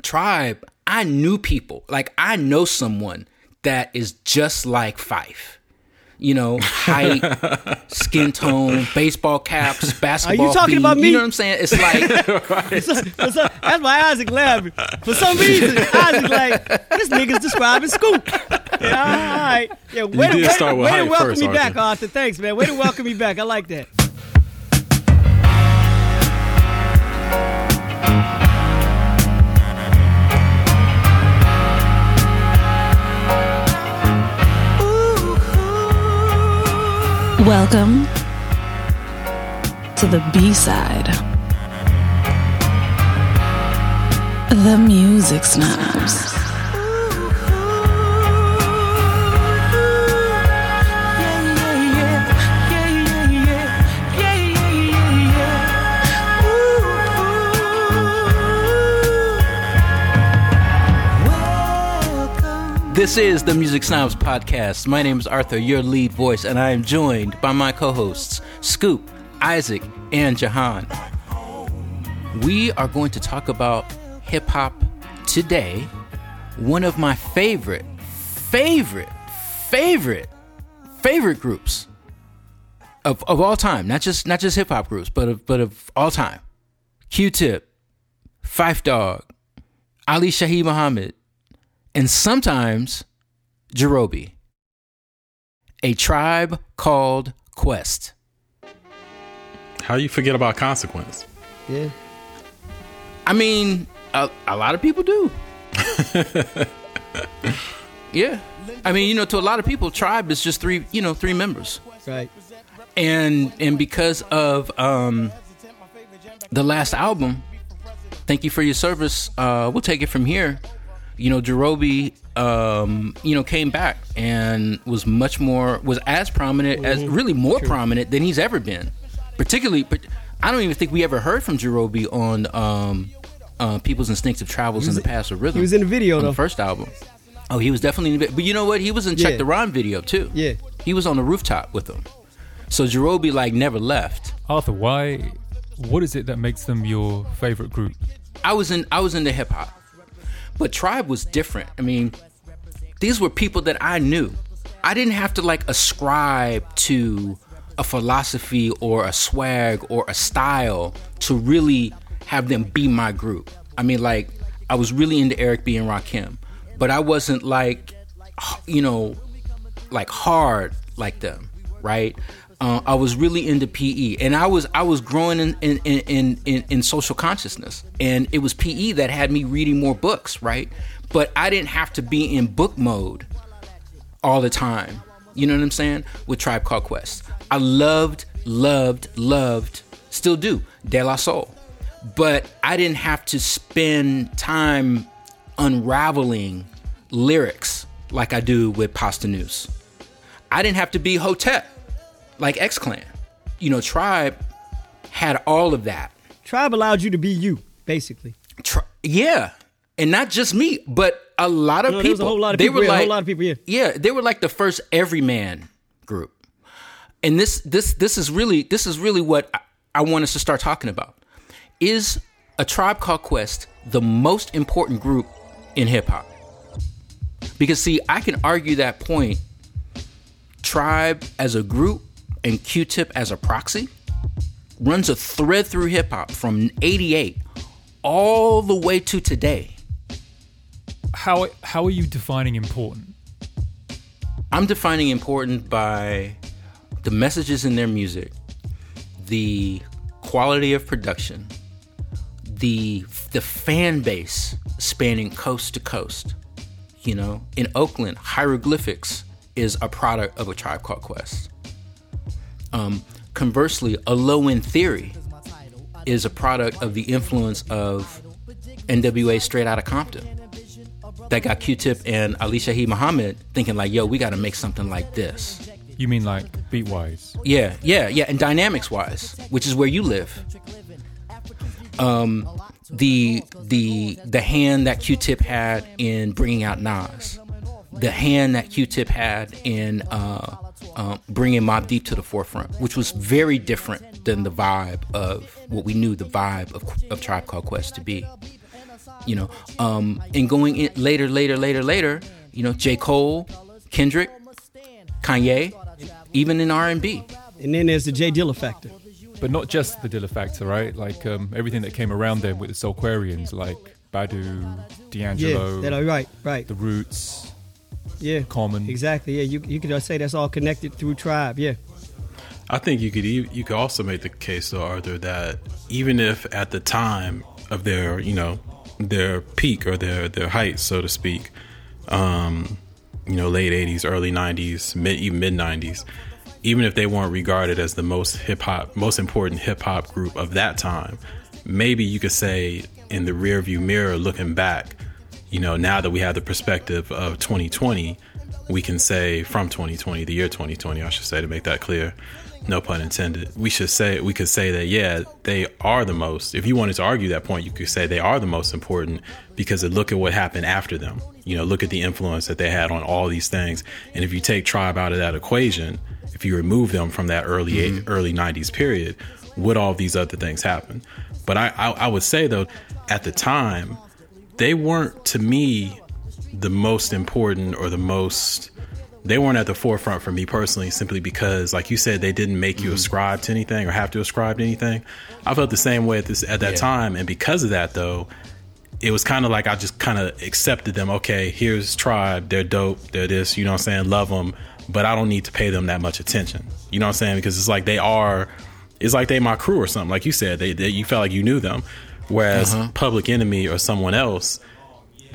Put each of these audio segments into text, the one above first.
Tribe, I knew people. Like I know someone that is just like Phife. You know, height, skin tone, baseball caps, basketball. Are you talking feet. about me? You know what I'm saying? It's like For some- that's why Isaac laughing. For some reason, Isaac like this nigga's describing Scoop. Yeah, all right. Yeah, way, to, did way, start with way to welcome first, me back, Arthur. Arthur. Thanks, man. Way to welcome me back. I like that. Welcome to the B side. The Music Snobs. This is the Music Snobs Podcast. My name is Arthur, your lead voice, and I am joined by my co hosts, Scoop, Isaac, and Jehan. We are going to talk about hip hop today. One of my favorite, favorite, favorite, favorite groups of, of all time. Not just not just hip hop groups, but of but of all time. Q Tip, Phife Dawg, Ali Shaheed Muhammad, and sometimes Jarobi. A tribe called Quest. How you forget about consequence? Yeah. I mean, a, a lot of people do. yeah. I mean, you know, to a lot of people, tribe is just three, you know, three members. Right. And and because of um the last album, Thank You for Your Service, uh, we'll take it from here. You know, Jarobi um, you know, came back and was much more was as prominent as really more prominent than he's ever been. Particularly but I don't even think we ever heard from Jarobi on um uh, People's Instinctive Travels in the Paths of Rhythm. He was in the video on though. the first album. Oh, he was definitely in the vi- But you know what? He was in Check Yeah. the Rhyme video too. Yeah. He was on the rooftop with them. So Jarobi like never left. Arthur, why? What is it that makes them your favorite group? I was in I was into hip hop. But Tribe was different. I mean, these were people that I knew. I didn't have to like ascribe to a philosophy or a swag or a style to really have them be my group. I mean, like I was really into Eric B and Rakim, but I wasn't like you know like hard like them, right? Uh, I was really into PE, and I was I was growing in in, in in in social consciousness, and it was PE that had me reading more books, right? But I didn't have to be in book mode all the time. You know what I'm saying? With Tribe Called Quest, I loved, loved, loved, still do De La Soul, but I didn't have to spend time unraveling lyrics like I do with Posdnuos. I didn't have to be Hotep like X Clan. You know, Tribe had all of that. Tribe allowed you to be you, basically. Tri- yeah, and not just me, but a lot of No, people. there was a whole lot of they people, were yeah, a like whole lot of people, yeah. yeah, they were like the first everyman group. And this this this is really this is really what I, I want us to start talking about. Is a tribe called Quest the most important group in hip hop? Because see, I can argue that point. Tribe as a group and Q-Tip as a proxy runs a thread through hip hop from 88 all the way to today. How how are you defining important? I'm defining important by the messages in their music, the quality of production, the the fan base spanning coast to coast. You know, in Oakland, hieroglyphics is a product of a tribe called Quest. Um, conversely, a low end theory is a product of the influence of NWA Straight out of Compton that got Q-Tip and Ali Shaheed Muhammad thinking like, yo, we got to make something like this. You mean like beat wise? Yeah, yeah, yeah, and dynamics wise, which is where you live. Um, the the the hand that Q-Tip had in bringing out Nas, the hand that Q-Tip had in uh, uh, bringing Mobb Deep to the forefront, which was very different than the vibe of what we knew the vibe of, of Tribe Called Quest to be. You know, um, and going in later, later, later, later. You know, J. Cole, Kendrick, Kanye, even in R and B. And then there's the J Dilla factor. But not just the Dilla factor, right? Like um, everything that came around them with the Soulquarians, like Badu, D'Angelo, Yeah, that are right, right. The Roots, Yeah, Common. exactly. Yeah, you you could just say that's all connected through tribe. Yeah, I think you could e- you could also make the case though, Arthur, that even if at the time of their you know their peak or their their height, so to speak, um, you know, late '80s, early '90s, mid even mid '90s, even if they weren't regarded as the most hip hop, most important hip hop group of that time, maybe you could say in the rearview mirror, looking back, you know, now that we have the perspective of 2020, we can say from 2020, the year 2020, I should say, to make that clear, no pun intended. We should say we could say that yeah, they are the most. If you wanted to argue that point, you could say they are the most important because look at what happened after them. You know, look at the influence that they had on all these things. And if you take tribe out of that equation, if you remove them from that early eight, mm-hmm. early 90s period, would all these other things happen? But I, I, I would say though, at the time, they weren't to me the most important or the most they weren't at the forefront for me personally simply because like you said they didn't make you mm-hmm. ascribe to anything or have to ascribe to anything. I felt the same way at this at that Yeah. time. And because of that though it was kind of like i just kind of accepted them okay here's tribe they're dope they're this you know what i'm saying love them but i don't need to pay them that much attention. You know what i'm saying? Because it's like they are it's like they my crew or something. Like you said they, they you felt like you knew them whereas public enemy or someone else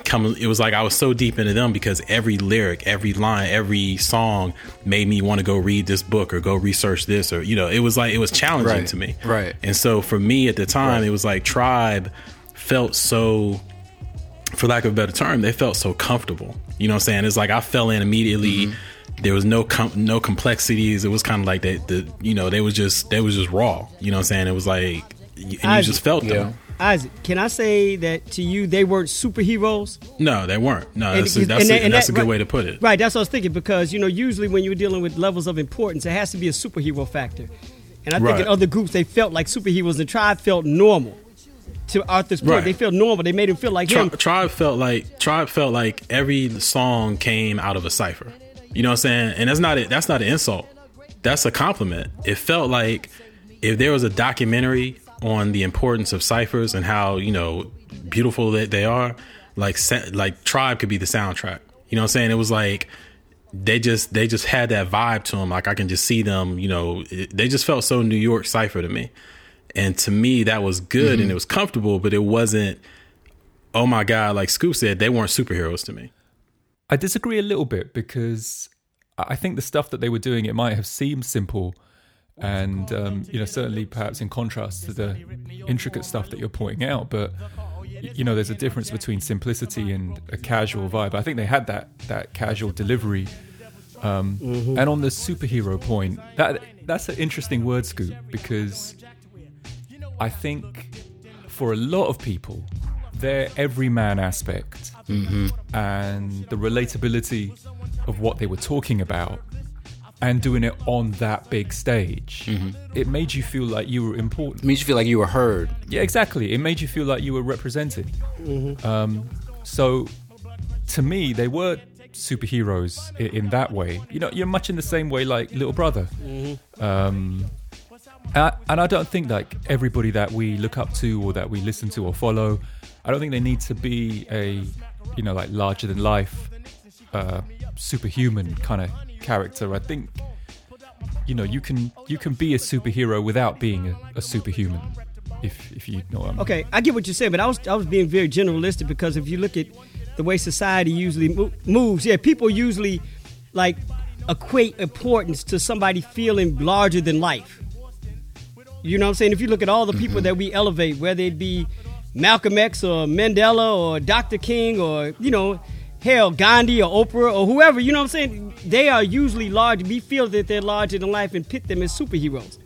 come it was like I was so deep into them because every lyric, every line, every song made me want to go read this book or go research this or you know, it was like it was challenging Right, to me. right. And so for me at the time Right. it was like Tribe felt so for lack of a better term, they felt so comfortable. You know what I'm saying? It's like I fell in immediately. Mm-hmm. There was no com- no complexities. It was kind of like that the you know they was just they was just raw. You know what I'm saying? It was like and you I- just felt Yeah. them. Isaac, can I say that to you? They weren't superheroes. No, they weren't. No, And- that's a, that's, that- a, and that's that- a good right- way to put it. Right, that's what I was thinking because you know usually when you're dealing with levels of importance, it has to be a superhero factor. And I think Right. in other groups they felt like superheroes. The tribe felt normal. To Arthur's point, Right. they felt normal. They made him feel like Tri- him. Tribe felt like Tribe felt like every song came out of a cipher. You know what I'm saying? And that's not it. That's not an insult. That's a compliment. It felt like if there was a documentary on the importance of ciphers and how you know beautiful that they are, like like Tribe could be the soundtrack. You know what I'm saying? It was like they just they just had that vibe to them. Like I can just see them. You know, it, they just felt so New York cipher to me. And to me, that was good mm-hmm. and it was comfortable, but it wasn't oh my god, like Scoop said, they weren't superheroes to me. I disagree a little bit because I think the stuff that they were doing it might have seemed simple, and um, you know certainly perhaps in contrast to the intricate stuff that you're pointing out. But you know there's a difference between simplicity and a casual vibe. I think they had that that casual delivery. Um, And on the superhero point, that that's an interesting word scoop because I think for a lot of people, their everyman aspect and the relatability of what they were talking about and doing it on that big stage, it made you feel like you were important. It makes you feel like you were heard. Yeah, exactly. It made you feel like you were represented. Um, so, to me, they were superheroes in, in that way. You know, you're much in the same way like Little Brother. Um, and, I, and I don't think like everybody that we look up to or that we listen to or follow, I don't think they need to be a, you know, like larger than life, uh, superhuman kind of character. I think, you know, you can you can be a superhero without being a, a superhuman. If if you know what I mean. Okay, I get what you're saying, but I was I was being very generalistic because if you look at the way society usually mo- moves, yeah, people usually like equate importance to somebody feeling larger than life. You know what I'm saying? If you look at all the people mm-hmm. that we elevate, whether it be Malcolm X or Mandela or Dr. King or you know, hell Gandhi or Oprah or whoever, you know what I'm saying? They are usually large. We feel that they're larger than life and pit them as superheroes.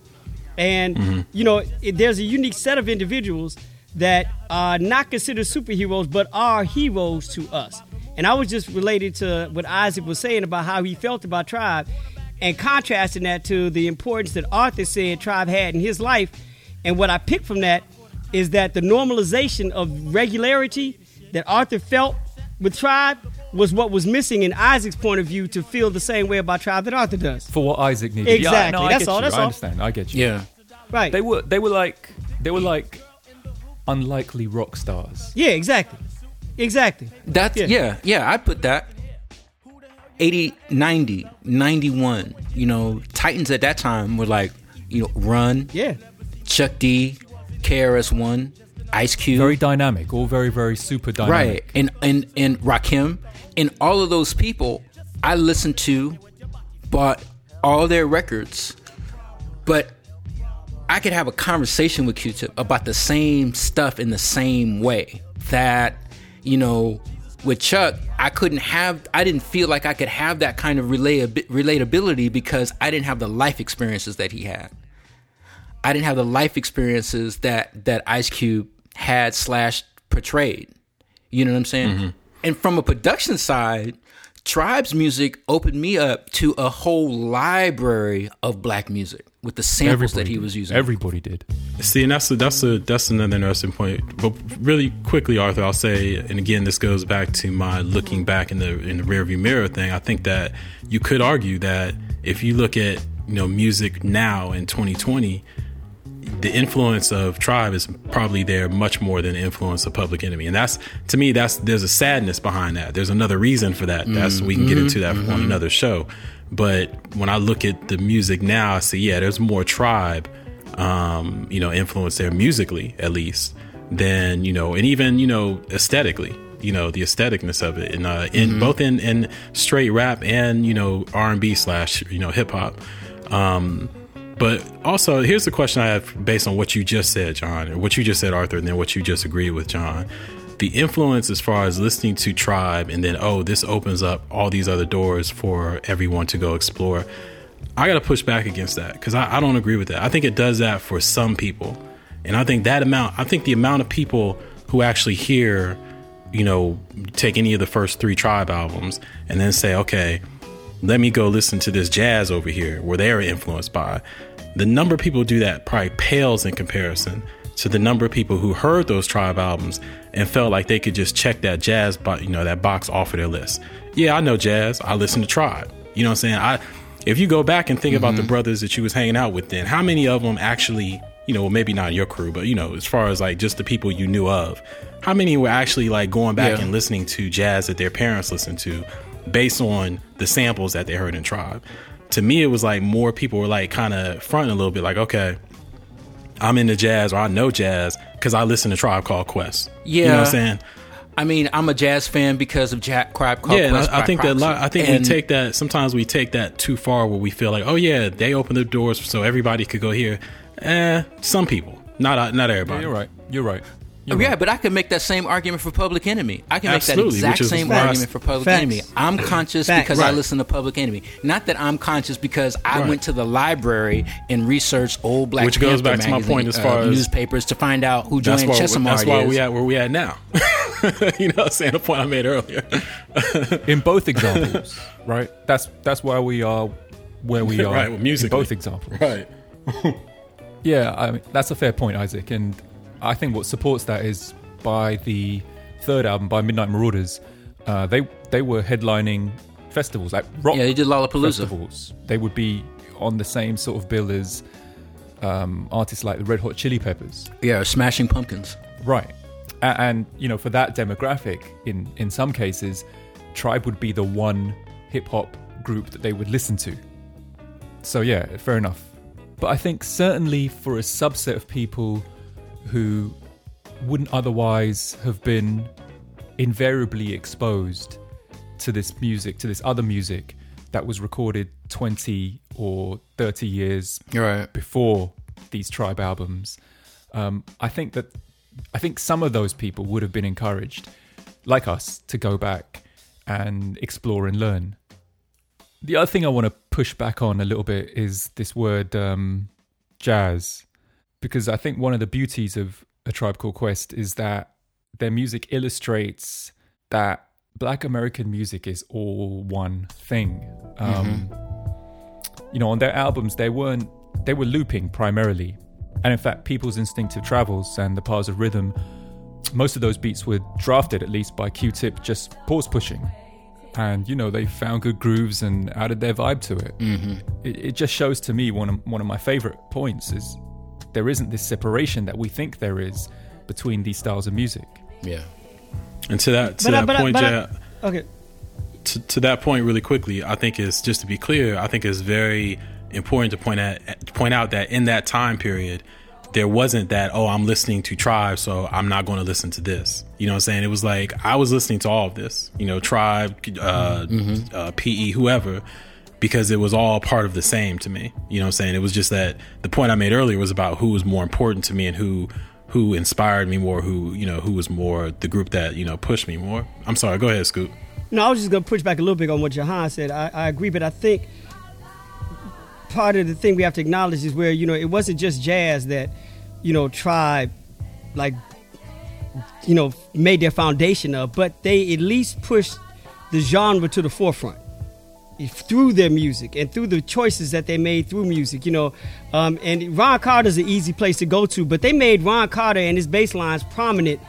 And mm-hmm. you know, it, there's a unique set of individuals that are not considered superheroes, but are heroes to us. And I was just related to what Isaac was saying about how he felt about Tribe, and contrasting that to the importance that Arthur said Tribe had in his life. And what I picked from that is that the normalization of regularity that Arthur felt with Tribe was what was missing in Isaac's point of view to feel the same way about Tribe that Arthur does. For what Isaac needed. Exactly. Yeah, no, That's all, you. that's I all. understand. I get you. Yeah. Right. They were they were like they were like unlikely rock stars. yeah, exactly. Exactly. That's Yeah. yeah. yeah, I put that 80, 90, 91. You know, Titans at that time were like, you know, Run, Yeah. Chuck D, KRS-One, Ice Cube. Very dynamic, all very very super dynamic. right. And and and Rakim and all of those people I listened to, bought all their records. But I could have a conversation with Q-Tip about the same stuff in the same way that, you know, with Chuck, I couldn't have, I didn't feel like I could have that kind of relata- relatability because I didn't have the life experiences that he had. I didn't have the life experiences that that Ice Cube had slash portrayed. You know what I'm saying? Mm-hmm. And from a production side, Tribe's music opened me up to a whole library of black music with the samples that he did. was using. Everybody did. See, and that's a, that's a that's another interesting point. But really quickly, Arthur, I'll say, and again, this goes back to my looking back in the in the rearview mirror thing. I think that you could argue that if you look at you know music now in 2020, the influence of Tribe is probably there much more than the influence of Public Enemy, and that's to me that's there's a sadness behind that. There's another reason for that. That's we can get into that on another show. But when I look at the music now, I see yeah, there's more Tribe, um, you know, influence there musically at least than you know, and even you know aesthetically. You know the aestheticness of it, and uh, in both in in straight rap and you know R and B slash you know hip hop. Um, but also, here's the question I have based on what you just said, John, or what you just said, Arthur, and then what you just agreed with, John. The influence as far as listening to Tribe, and then, oh, this opens up all these other doors for everyone to go explore. I got to push back against that because I, I don't agree with that. I think it does that for some people. And I think that amount, I think the amount of people who actually hear, you know, take any of the first three Tribe albums and then say, okay, let me go listen to this jazz over here where they are influenced by. The number of people who do that probably pales in comparison to the number of people who heard those tribe albums and felt like they could just check that jazz, bo- you know, that box off of their list. Yeah, I know jazz. I listen to tribe. You know what I'm saying? I, if you go back and think about the mm-hmm. brothers that you was hanging out with, then how many of them actually, you know, maybe not your crew, but you know, as far as like just the people you knew of, how many were actually like going back Yeah. and listening to jazz that their parents listened to based on the samples that they heard in Tribe. To me, it was like more people were like kind of fronting a little bit, like, okay, I'm into jazz or I know jazz because I listen to Tribe Called Quest. Yeah, you know what I'm saying? I mean, I'm a jazz fan because of Jack Crab Called yeah, and Quest I, I by think that a lot, I think And- we take that sometimes we take that too far where we feel like, oh yeah, they opened the doors so everybody could go here. Eh, some people, not not everybody. You're right. You're right. You're Oh, yeah, right. but I can make that same argument for Public Enemy. I can Absolutely, make that exact same why I- argument for Public Facts. Enemy. I'm conscious Facts. because I listen to Public Enemy. Not that I'm conscious because I Right. went to the library and researched old Black Which goes Panther back to my point as uh, far as- newspapers to find out who That's Joanne why, Chesimard that's why is. we at where we at now. you know, what I'm saying the point I made earlier. in both examples, right? That's that's why we are where we are. Right, with musically. in both examples. right. Yeah, I mean, that's a fair point, Isaac. And I think what supports that is by the third album, by Midnight Marauders, uh, they they were headlining festivals like rock yeah, they did Lollapalooza. festivals. They would be on the same sort of bill as um, artists like the Red Hot Chili Peppers. Yeah, Smashing Pumpkins. Right. A- And, you know, for that demographic, in, in some cases, Tribe would be the one hip hop group that they would listen to. So, yeah, fair enough. But I think certainly for a subset of people who wouldn't otherwise have been invariably exposed to this music, to this other music that was recorded 20 or 30 years right. before these tribe albums. Um, i think that i think some of those people would have been encouraged like us to go back and explore and learn. The other thing i want to push back on a little bit is this word um, jazz because i think one of the beauties of a tribe called quest is that their music illustrates that black american music is all one thing um, you know on their albums they weren't they were looping primarily and in fact people's instinctive travels and the paths of rhythm most of those beats were drafted at least by Q-Tip just pause pushing. And you know they found good grooves and added their vibe to it. Mm-hmm. It, it just shows to me one of one of my favorite points is there isn't this separation that we think there is between these styles of music. Yeah. And to that to But I- that but I- point, but I- Okay. to, to that point really quickly i think it's just to be clear i think it's very important to point at point out that in that time period there wasn't that oh i'm listening to tribe so i'm not going to listen to this you know what i'm saying it was like i was listening to all of this you know tribe uh, uh, pe whoever because it was all part of the same to me. You know what i'm saying? It was just that the point i made earlier was about who was more important to me and who who inspired me more who you know who was more the group that you know pushed me more. I'm sorry go ahead scoop. No, I was just to push back a little bit on what Jehan said. I, I agree, but I think part of the thing we have to acknowledge is where, you know, it wasn't just jazz that, you know, Tribe, like, you know, made their foundation of, but they at least pushed the genre to the forefront through their music and through the choices that they made through music, you know. Um, and Ron Carter's an easy place to go to, but they made Ron Carter and his bass lines prominent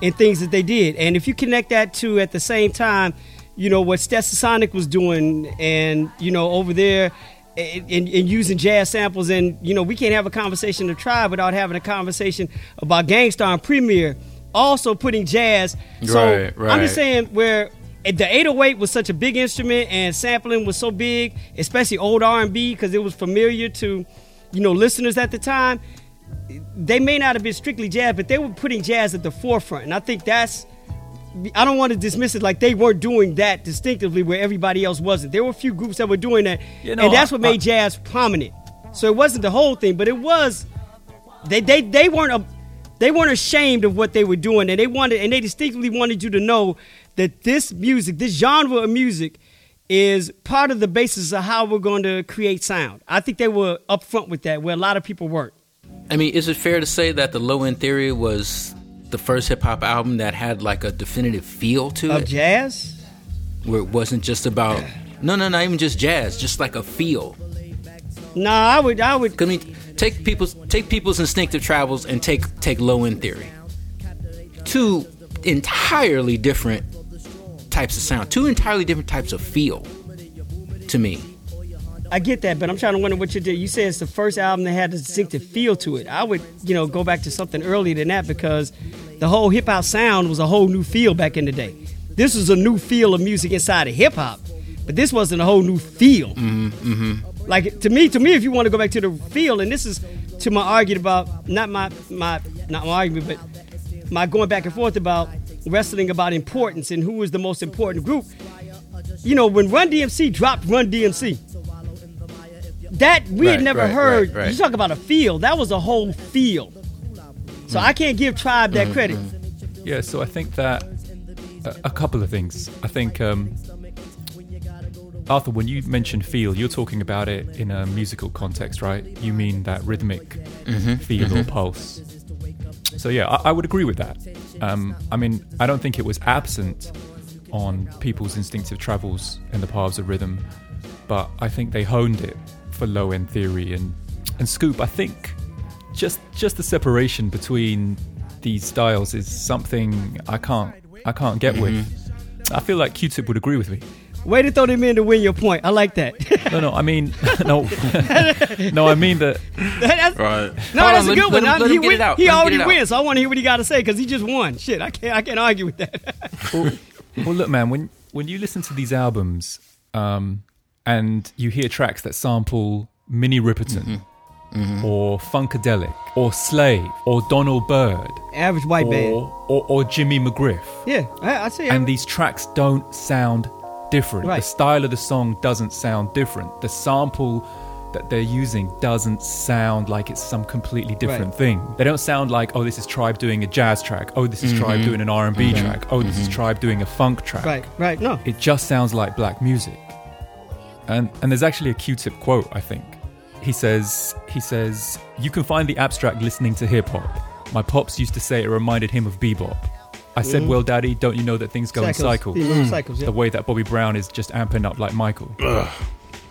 in things that they did. And if you connect that to at the same time, you know, what Stetsasonic was doing and, you know, over there and, and, and using jazz samples and, you know, we can't have a conversation of tribe without having a conversation about Gang Starr and Premier also putting jazz. So Right, I'm just saying where the 808 was such a big instrument and sampling was so big, especially old R&B because it was familiar to, you know, listeners at the time. They may not have been strictly jazz, but they were putting jazz at the forefront, and I think that's. I don't want to dismiss it like they weren't doing that distinctively where everybody else wasn't. There were a few groups that were doing that, You know, and that's what made I- jazz prominent. So it wasn't the whole thing, but it was they they they weren't a, they weren't ashamed of what they were doing, and they wanted and they distinctly wanted you to know that this music, this genre of music, is part of the basis of how we're going to create sound. I think they were upfront with that, where a lot of people weren't. I mean, is it fair to say that the Low End Theory was the first hip hop album that had like a definitive feel to Of it, Of jazz, where it wasn't just about no, no, not even just jazz, just like a feel. nah, I would I would. I mean, take people's take people's instinctive travels and take take Low End Theory. Two entirely different types of sound, two entirely different types of feel. To me, I get that, but I'm trying to wonder what you did. You said it's the first album that had a distinctive feel to it. I would, you know, go back to something earlier than that because the whole hip hop sound was a whole new feel back in the day. This was a new feel of music inside of hip hop, but this wasn't a whole new feel. Mm-hmm, Like to me, to me, if you want to go back to the feel, and this is to my argument about not my my not my argument, but my going back and forth about wrestling about importance and who was the most important group. You know, when Run DMC dropped Run DMC, that we had never right, heard. right, right. You talk about a feel. That was a whole feel. So I can't give Tribe Mm-hmm, that credit. Yeah, so I think that a, a couple of things. I think um, Arthur, when you mention feel, you're talking about it in a musical context, right? You mean that rhythmic feel or pulse. So yeah, I, I would agree with that. Um, I mean, I don't think it was absent on people's instinctive travels in the paths of rhythm, but I think they honed it for low end theory and and scoop. I think just just the separation between these styles is something I can't I can't get with. I feel like Q-Tip would agree with me. Way to throw them in to win your point. I like that. No, no, I mean no, no, I mean that. That's- right No, Hold that's on, a good let one. him- let he him get win- he Let him get already wins, so I want to hear what he got to say because he just won. Shit, I can't I can't argue with that. well, well, look, man, when when you listen to these albums, um, and you hear tracks that sample Minnie Riperton, or Funkadelic, or Slave, or Donald Byrd, Average white or, band. or or Jimmy McGriff, Yeah, I, I see. and these tracks don't sound different. Right. The style of the song doesn't sound different. The sample that they're using doesn't sound like it's some completely different Right. thing. They don't sound like, oh, this is Tribe doing a jazz track. Oh, this is mm-hmm. Tribe doing an R and B mm-hmm. track. Oh, this is mm-hmm. Tribe doing a funk track. right, right. No, It just sounds like black music. And and there's actually a Q-tip quote, I think. He says he says, "You can find the abstract listening to hip hop. My pops used to say it reminded him of bebop. I said, mm-hmm. "Well, daddy, don't you know that things go in cycles? Yeah, cycles. Yeah. The way that Bobby Brown is just amping up like Michael."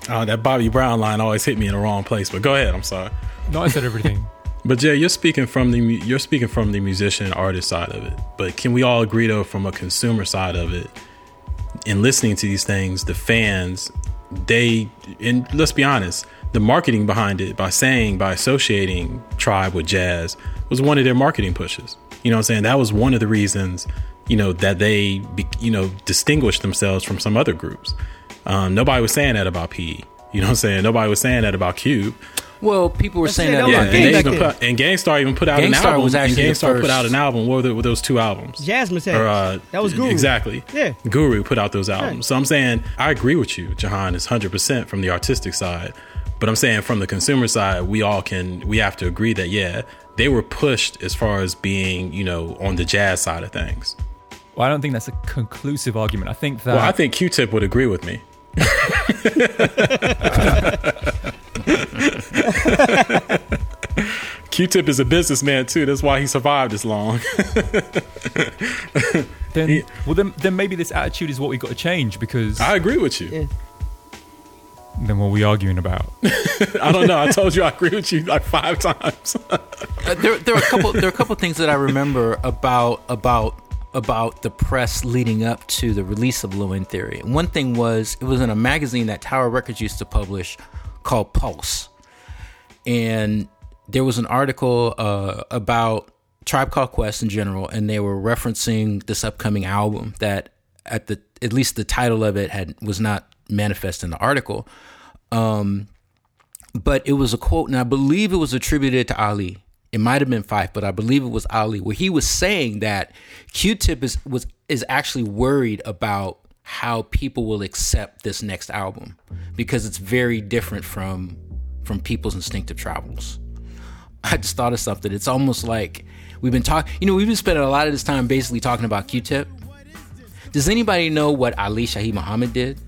Oh, that Bobby Brown line always hit me in the wrong place. But go ahead. I'm sorry. No, I said everything. But Jay, you're speaking from the you're speaking from the musician artist side of it. But can we all agree though, from a consumer side of it, in listening to these things, the fans, they and let's be honest, the marketing behind it by saying by associating Tribe with jazz was one of their marketing pushes. You know what I'm saying? That was one of the reasons, you know, that they be, you know distinguished themselves from some other groups. Um, nobody was saying that about PE. You know what I'm saying? Nobody was saying that about Cube. Well, people were That's saying that that Yeah, was about and, they even put, and Gang Starr even put out an album. was actually and the Gang Starr put out an album. What were, were those two albums? Jazzmatazz Or, uh, that was Guru. Exactly. Yeah. Guru put out those albums. Right. So I'm saying I agree with you, Jehan, is 100% from the artistic side. But I'm saying from the consumer side, we all can, we have to agree that, yeah, they were pushed as far as being, you know, on the jazz side of things. Well, I don't think that's a conclusive argument. I think that Well, I think Q Tip would agree with me. Q Tip is a businessman too. That's why he survived this long. then, well, then, then maybe this attitude is what we've got to change because I agree with you. Yeah. Then what are we arguing about? I don't know. I told you I agree with you like five times. Uh, there, there are a couple. There are a couple things that I remember about about about the press leading up to the release of Low End Theory. And one thing was it was in a magazine that Tower Records used to publish called Pulse, and there was an article uh, about Tribe Called Quest in general, and they were referencing this upcoming album that at the at least the title of it had was not manifest in the article. Um, but it was a quote, and I believe it was attributed to Ali. It might have been Phife, but I believe it was Ali, where he was saying that Q-Tip is was is actually worried about how people will accept this next album because it's very different from from people's instinctive travels. I just thought of something. It's almost like we've been talking. You know, we've been spending a lot of this time basically talking about Q-Tip. Does anybody know what Ali Shaheed Muhammad did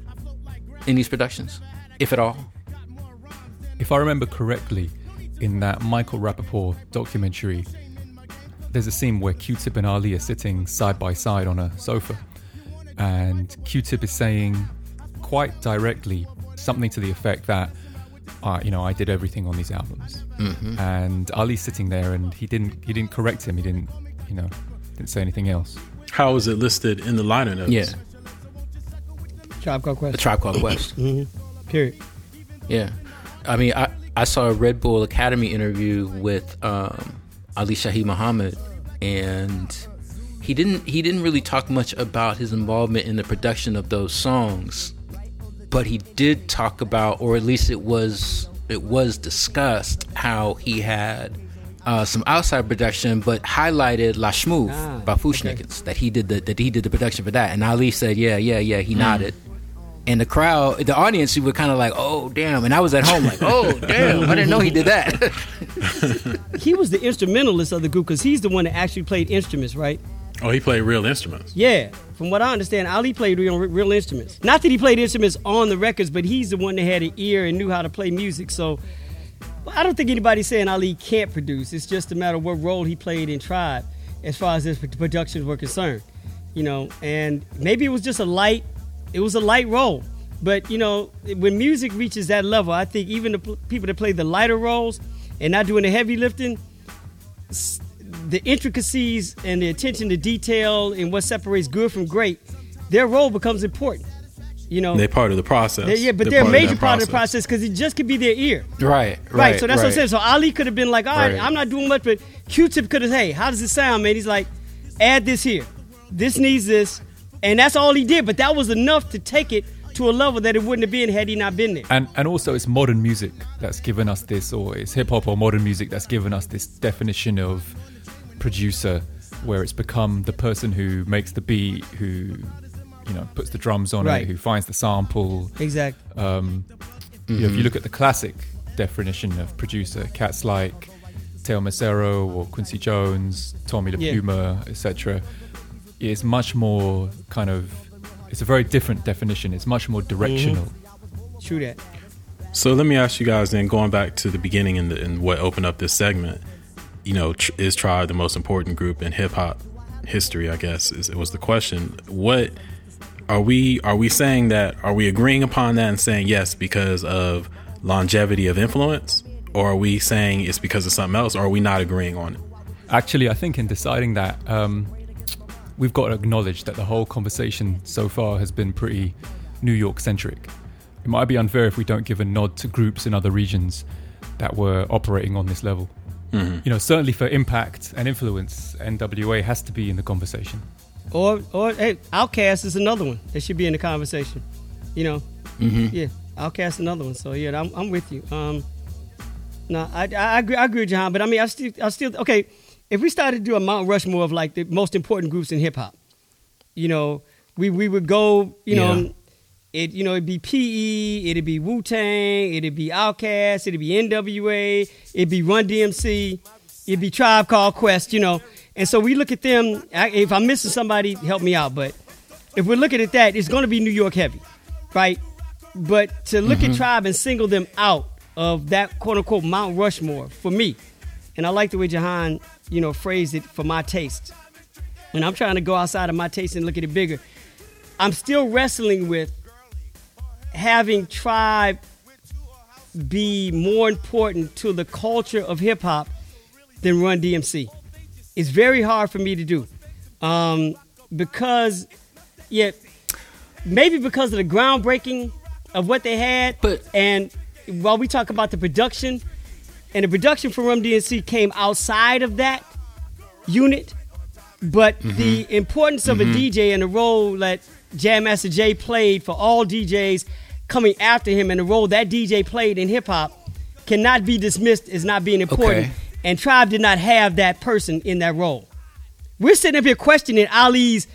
in these productions, if at all? if I remember correctly, in that Michael Rapaport documentary, there's a scene where Q-Tip and Ali are sitting side by side on a sofa, and Q-Tip is saying quite directly something to the effect that, uh, you know, I did everything on these albums, and Ali's sitting there, and he didn't he didn't correct him, he didn't, you know, didn't say anything else. How is it listed in the liner notes? Yeah, Tribe Called Quest. Tribe Called Quest. Period. Yeah, I mean, I I saw a Red Bull Academy interview with um, Ali Shaheed Muhammad, and he didn't he didn't really talk much about his involvement in the production of those songs, but he did talk about, or at least it was it was discussed how he had. Uh, some outside production, but highlighted La Schmoove Ah, by Fu-Schnickens that he did the that he did the production for that, and Ali said, "Yeah, yeah, yeah." He nodded, and the crowd, the audience, you were kind of like, "Oh, damn!" And I was at home like, "Oh, damn! I didn't know he did that." He was the instrumentalist of the group because he's the one that actually played instruments, right? Oh, he played real instruments. Yeah. From what I understand, Ali played real, real instruments. Not that he played instruments on the records, but he's the one that had an ear and knew how to play music. So well, I don't think anybody's saying Ali can't produce. It's just a matter of what role he played in Tribe as far as his productions were concerned. You know, and maybe it was just a light, it was a light role. But, you know, when music reaches that level, I think even the pl- people that play the lighter roles and not doing the heavy lifting, s- the intricacies and the attention to detail and what separates good from great, their role becomes important. You know, They're part of the process. They're- yeah, but they're, a part of major that part of the process because it just could be their ear. right, Right. so that's what I'm saying. So Ali could have been like, all right, Right. I'm not doing much, but Q-Tip could have, hey, how does it sound, man? He's like, add this here. This needs this. And that's all he did. But that was enough to take it to a level that it wouldn't have been had he not been there. And and also it's modern music that's given us this, or it's hip hop or modern music that's given us this definition of producer, where it's become the person who makes the beat, who you know puts the drums on Right. it, who finds the sample. Exactly. Um, you know, if you look at the classic definition of producer, cats like Teo Macero or Quincy Jones, Tommy Yeah. LiPuma, etc., is much more kind of. It's a very different definition. It's much more directional. True that. So let me ask you guys then, going back to the beginning and, the, and what opened up this segment, you know, tr- is Tribe the most important group in hip hop history? I guess is was the question. What are we are we saying that? Are we agreeing upon that and saying yes because of longevity of influence, or are we saying it's because of something else, or are we not agreeing on it? Actually, I think in deciding that, um, we've got to acknowledge that the whole conversation so far has been pretty New York centric. It might be unfair if we don't give a nod to groups in other regions that were operating on this level. You know, certainly for impact and influence, NWA has to be in the conversation. Or or hey, OutKast is another one that should be in the conversation. You know, Mm-hmm. yeah, OutKast another one. So yeah, I'm, I'm with you. Um, no, I, I agree. I agree with John, but I mean, I still, I still okay. If we started to do a Mount Rushmore of like the most important groups in hip hop, you know, we we would go, you Yeah. know, it you know it'd be PE, it'd be Wu Tang, it'd be Outkast, it'd be NWA, it'd be Run DMC, it'd be Tribe Called Quest, you know, and so we look at them. I, if I'm missing somebody, help me out. But if we're looking at that, it's going to be New York heavy, right? But to look at mm-hmm. Tribe and single them out of that quote unquote Mount Rushmore for me, and I like the way Jehan, you know, phrased it for my taste. And I'm trying to go outside of my taste and look at it bigger. I'm still wrestling with having Tribe be more important to the culture of hip hop than Run DMC. It's very hard for me to do um, because, yeah, maybe because of the groundbreaking of what they had. But- and while we talk about the production, and the production for Run DMC came outside of that unit, but mm-hmm. the importance of a mm-hmm. DJ and the role that Jam Master Jay played for all DJs coming after him and the role that DJ played in hip hop cannot be dismissed as not being important. Okay. And Tribe did not have that person in that role. We're sitting up here questioning Ali's,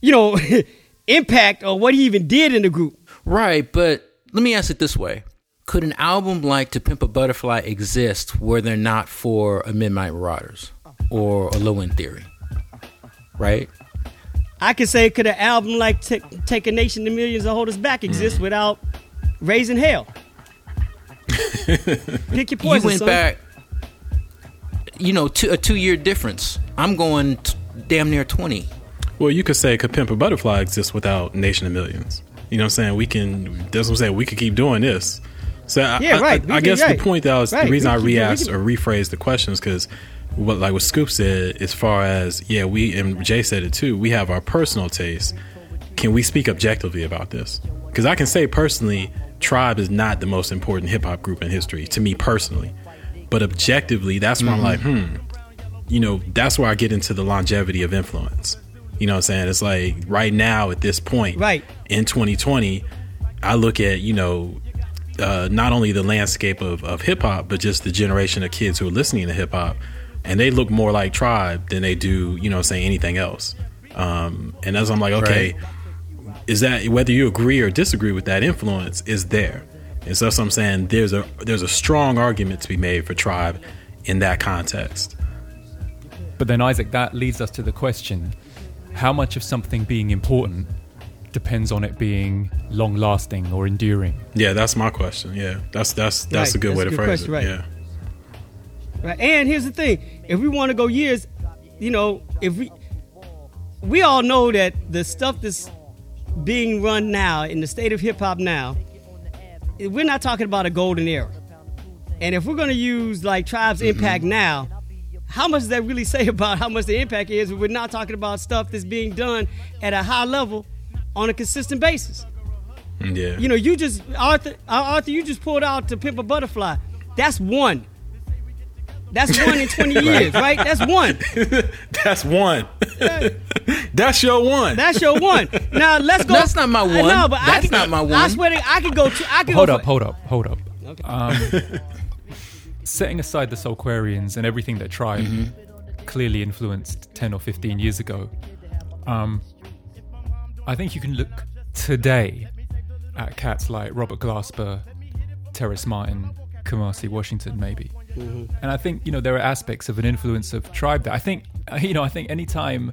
you know, impact or what he even did in the group. Right, but let me ask it this way. Could an album like To Pimp a Butterfly exist were there not for a Midnight Marauders or a Low End Theory? Right? I could say, could an album like Ta- Take a Nation to Millions and Hold Us Back exist Mm. without Raising Hell? Pick your You went son. back, you know, two, a two year difference. I'm going t- damn near 20. Well, you could say could Pimp a Butterfly exist without Nation of Millions? You know what I'm saying? We can. That's what I'm saying. We could keep doing this. So I, Yeah, right. I, We I guess right. the point that I was Right. the reason I re-asked or rephrased the questions because what like what Scoop said as far as yeah we and Jay said it too. We have our personal taste. Can we speak objectively about this? Because I can say personally, Tribe is not the most important hip hop group in history to me personally, but objectively, that's where I'm like, hmm, you know, that's where I get into the longevity of influence. You know what I'm saying? It's like right now at this point, Right. in 2020, I look at, you know, uh, not only the landscape of, of hip hop, but just the generation of kids who are listening to hip hop, and they look more like Tribe than they do, you know, saying anything else. Um, and as I'm like, okay, is that whether you agree or disagree with that influence is there, and so that's what I'm saying. There's a there's a strong argument to be made for Tribe in that context. But then, Isaac, that leads us to the question how much of something being important depends on it being long lasting or enduring? Yeah, that's my question. Yeah, that's that's that's Right. a good That's way a to phrase question, it. right. Yeah. Right. And here's the thing: if we want to go years, you know, if we we all know that the stuff that's being run now in the state of hip hop now, we're not talking about a golden era. And if we're going to use like Tribe's Mm-hmm. impact now, how much does that really say about how much the impact is? if We're not talking about stuff that's being done at a high level on a consistent basis. Yeah. You know, you just Arthur, uh, Arthur, you just pulled out to pimp a butterfly. That's one. That's one in twenty years, right? That's one. That's one. That's your one. That's your one. Now let's go. That's not my one. No, but I That's not my one. I one. swear to, I could go. To, I could Hold go up, for- hold up, hold up. Okay. Um, setting aside the Soulquarians and everything that Tribe clearly influenced 10 or 15 years ago, um, I think you can look today at cats like Robert Glasper, Terrace Martin, Kamasi Washington, maybe. And I think, you know, there are aspects of an influence of Tribe that I think, you know, I think anytime,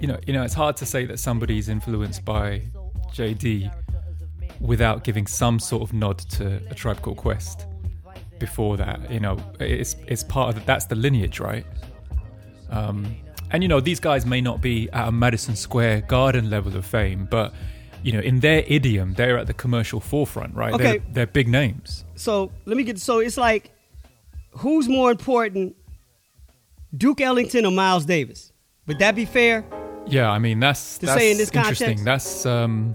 you know, you know, it's hard to say that somebody's influenced by JD without giving some sort of nod to a tribe called Quest before that. You know, it's it's part of the, that's the lineage, right? Um, and you know, these guys may not be at a Madison Square Garden level of fame, but you know, in their idiom, they're at the commercial forefront, right? Okay. They're, they're big names. So let me get. So it's like who's more important, Duke Ellington or Miles Davis? Would that be fair? Yeah, I mean that's To that's say in this interesting. context? That's um,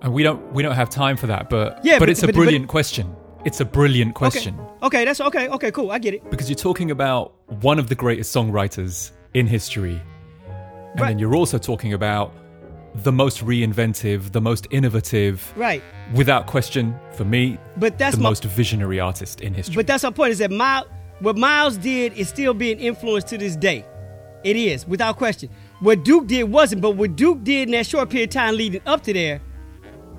and we don't we don't have time for that, but Yeah, but, but- it's a but- but- brilliant question. It's a brilliant question Okay. Okay, that's okay. Okay, cool. I get it. because you're talking about one of the greatest songwriters in history, and Right. then you're also talking about the most reinventive, the most innovative, Right. without question, for me, But that's the my- most visionary artist in history. But that's our point is that Miles, what Miles did is still being influenced to this day. It is, without question. What Duke did wasn't, but what Duke did in that short period of time leading up to there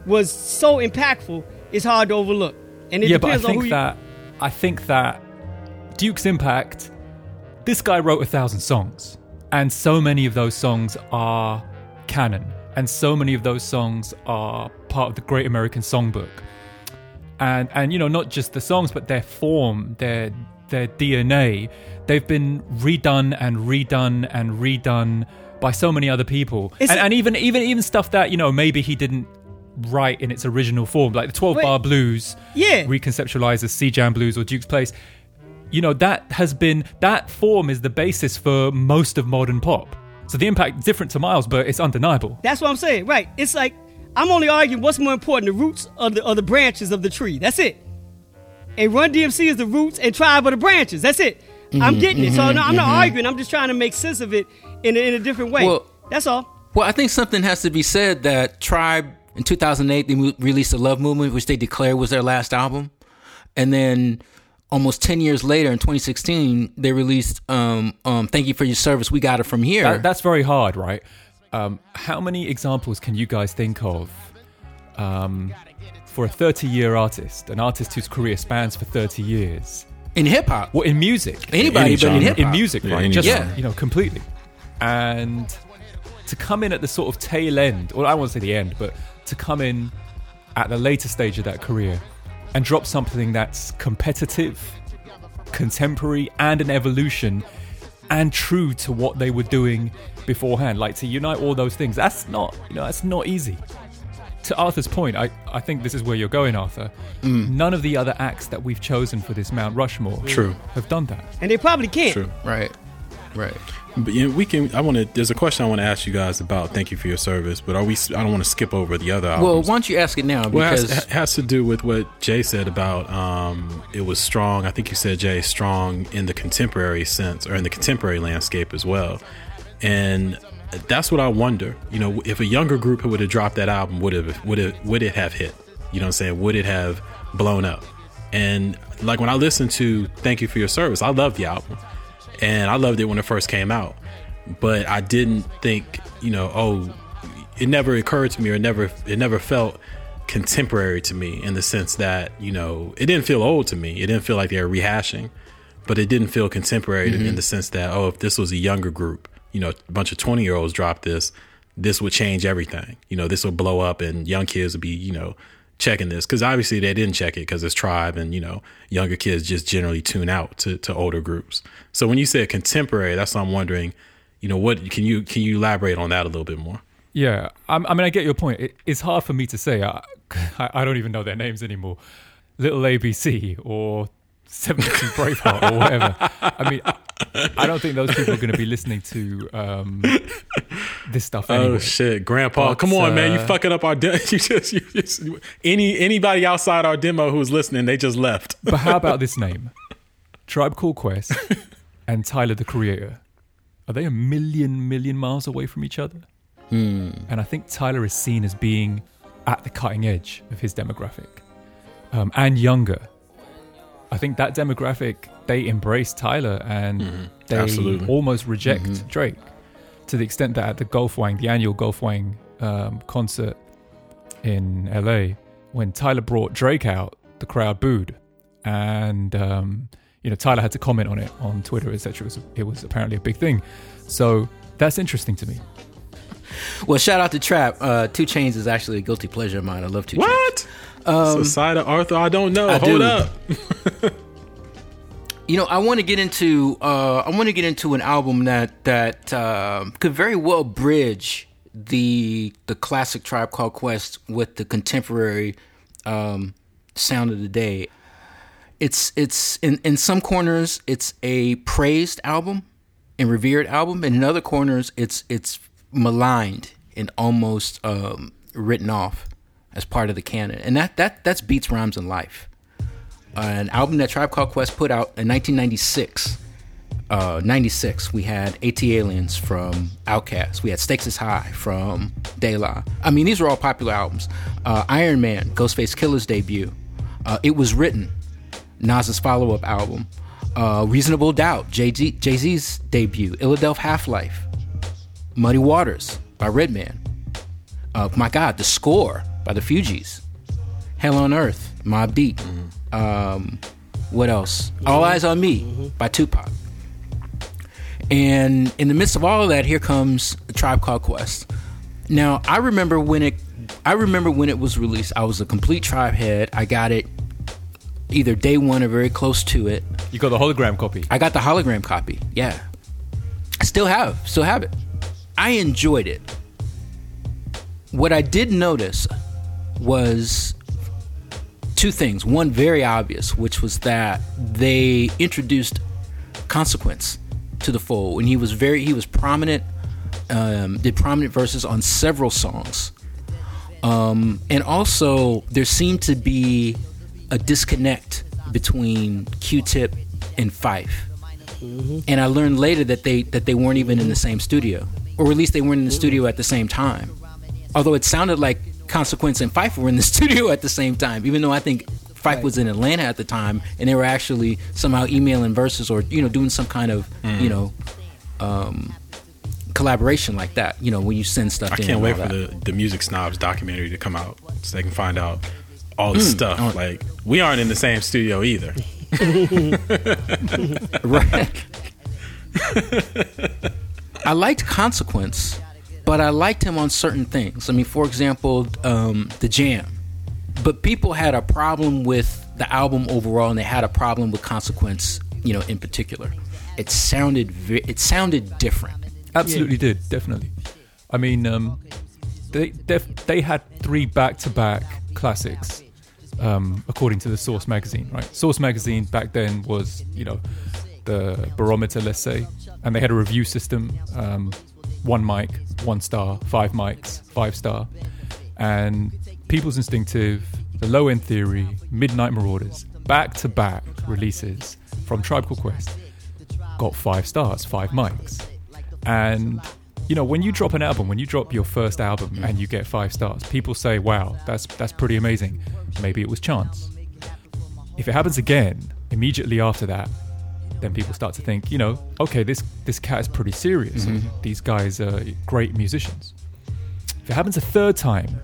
was so impactful, it's hard to overlook. And it yeah, but I depends on who think you. that I think that Duke's impact. This guy wrote a thousand songs, and so many of those songs are canon, and so many of those songs are part of the Great American Songbook. And and you know not just the songs, but their form, their their DNA. They've been redone and redone and redone by so many other people, and, and even even even stuff that you know maybe he didn't write in its original form, like the Twelve Wait. Bar Blues Yeah. reconceptualized as C Jam Blues or Duke's Place. You know, that has been, that form is the basis for most of modern pop. So the impact different to Miles, but it's undeniable. That's what I'm saying. Right. It's like I'm only arguing what's more important, the roots or the, or the branches of the tree. That's it. And Run DMC is the roots and Tribe are the branches. That's it. Mm-hmm, I'm getting it. So no, I'm not arguing. I'm just trying to make sense of it in a, in a different way. Well- That's all. Well, I think something has to be said that Tribe in 2008 they released the Love Movement, which they declared was their last album, and then almost 10 years later in 2016 they released um, um, "Thank You for Your Service." We got it from here. That, that's very hard, right? Um, how many examples can you guys think of um, for a 30 year artist, an artist whose career spans for 30 years? in hip hop. Well, in music. Anybody Any but in genre. hip in music, right? any Just genre. you know, completely. And to come in at the sort of tail end, or I won't say the end, but to come in at the later stage of that career and drop something that's competitive, contemporary, and an evolution, and true to what they were doing beforehand, like to unite all those things. That's not, you know, that's not easy. To Arthur's point, I, I think this is where you're going, Arthur. Mm. None of the other acts that we've chosen for this Mount Rushmore True. have done that. And they probably can't. True. Right. Right. But yeah, we can. I want to. There's a question I want to ask you guys about. Thank you for your service. But are we? I don't want to skip over the other Well, why don't you ask it now? Well, it has, it has to do with what Jay said about um, it was strong. I think you said Jay strong in the contemporary sense or in the contemporary landscape as well. And that's what I wonder. You know, if a younger group would have dropped that album, would have would it would it have hit? You know what I'm saying? Would it have blown up? And like when I listened to Thank You for Your Service, I love the album. And I loved it when it first came out. But I didn't think, you know, oh, it never occurred to me or it never it never felt contemporary to me in the sense that, you know, it didn't feel old to me. It didn't feel like they were rehashing, but it didn't feel contemporary in mm-hmm. the sense that, oh, if this was a younger group, you know, a bunch of 20 year olds dropped this, this would change everything. You know, this would blow up and young kids would be, you know, checking this because obviously they didn't check it because it's tribe and you know younger kids just generally tune out to, to older groups so when you say contemporary that's what i'm wondering you know what can you can you elaborate on that a little bit more Yeah, I'm, I mean, I get your point. It, it's hard for me to say. I, I, I don't even know their names anymore. Little ABC or 72 Braveheart or whatever. I mean, I don't think those people are going to be listening to um, this stuff anyway. Oh shit, Grandpa! But, Come on, man! You uh, fucking up our demo. You just, you just any anybody outside our demo who's listening, they just left. But how about this name? Tribe Called Quest and Tyler the Creator. Are they a million, million miles away from each other? And I think Tyler is seen as being at the cutting edge of his demographic um, and younger. I think that demographic, they embrace Tyler and they Absolutely. almost reject Drake to the extent that at the Golf Wang, the annual Golf Wang um, concert in LA, when Tyler brought Drake out, the crowd booed. And, um, you know, Tyler had to comment on it on Twitter, etc. It was, it was apparently a big thing. So that's interesting to me. Well, shout out to Trap. Uh, 2 Chainz is actually a guilty pleasure of mine. I love 2 Chainz. What? Um, of Arthur, I don't know. I Hold do. up. You know, I want to get into uh, I want to get into an album that that um could very well bridge the the classic Tribe Called Quest with the contemporary um, sound of the day. It's it's in in some corners it's a praised album and revered album, and in other corners it's it's maligned and almost um, written off as part of the canon, and that that that's beats rhymes and life, uh, an album that Tribe Called Quest put out in 1996. Uh, 96, we had ATLiens from Outkast. We had Stakes is High from De La. I mean, these are all popular albums. Uh, Iron Man, Ghostface Killah's debut. Uh, it was written, Nas's follow up album. Uh, Reasonable Doubt, Jay Z's debut. Illadelph Half Life. Muddy Waters by Redman. Uh, my God, The Score by the Fugees. Hell on Earth, Mobb Deep. Mm-hmm. Um, what else? Mm-hmm. All Eyez on Me mm-hmm. by Tupac. And in the midst of all of that, here comes Tribe Called Quest. Now, I remember when it, I remember when it was released. I was a complete Tribe head. I got it either day one or very close to it. You got the hologram copy. I got the hologram copy. Yeah, I still have, still have it. I enjoyed it. What I did notice was two things. One very obvious, which was that they introduced consequence to the fold, and he was very he was prominent. Um, did prominent verses on several songs, um, and also there seemed to be a disconnect between Q-Tip and Phife. Mm-hmm. And I learned later that they that they weren't even in the same studio, or at least they weren't in the studio at the same time. Although it sounded like Consequence and Phife were in the studio at the same time, even though I think Phife right. was in Atlanta at the time, and they were actually somehow emailing verses or you know doing some kind of mm. you know um, collaboration like that. You know when you send stuff. I can't wait for the the Music Snobs documentary to come out so they can find out all the mm. stuff. Oh. Like we aren't in the same studio either. right. I liked Consequence, but I liked him on certain things. I mean, for example, um, the Jam. But people had a problem with the album overall, and they had a problem with Consequence, you know, in particular. It sounded vi- it sounded different. Absolutely yeah. did, definitely. I mean, um, they they had three back to back classics um, according to the Source magazine, right? Source magazine back then was, you know, the barometer, let's say, and they had a review system um, one mic, one star, five mics, five star. And People's Instinctive, The Low End Theory, Midnight Marauders, back to back releases from Tribe Called Quest got five stars, five mics. And you know, when you drop an album, when you drop your first album and you get five stars, people say, "Wow, that's that's pretty amazing." Maybe it was chance. If it happens again immediately after that, then people start to think, you know, okay, this this cat is pretty serious. Mm-hmm. These guys are great musicians. If it happens a third time,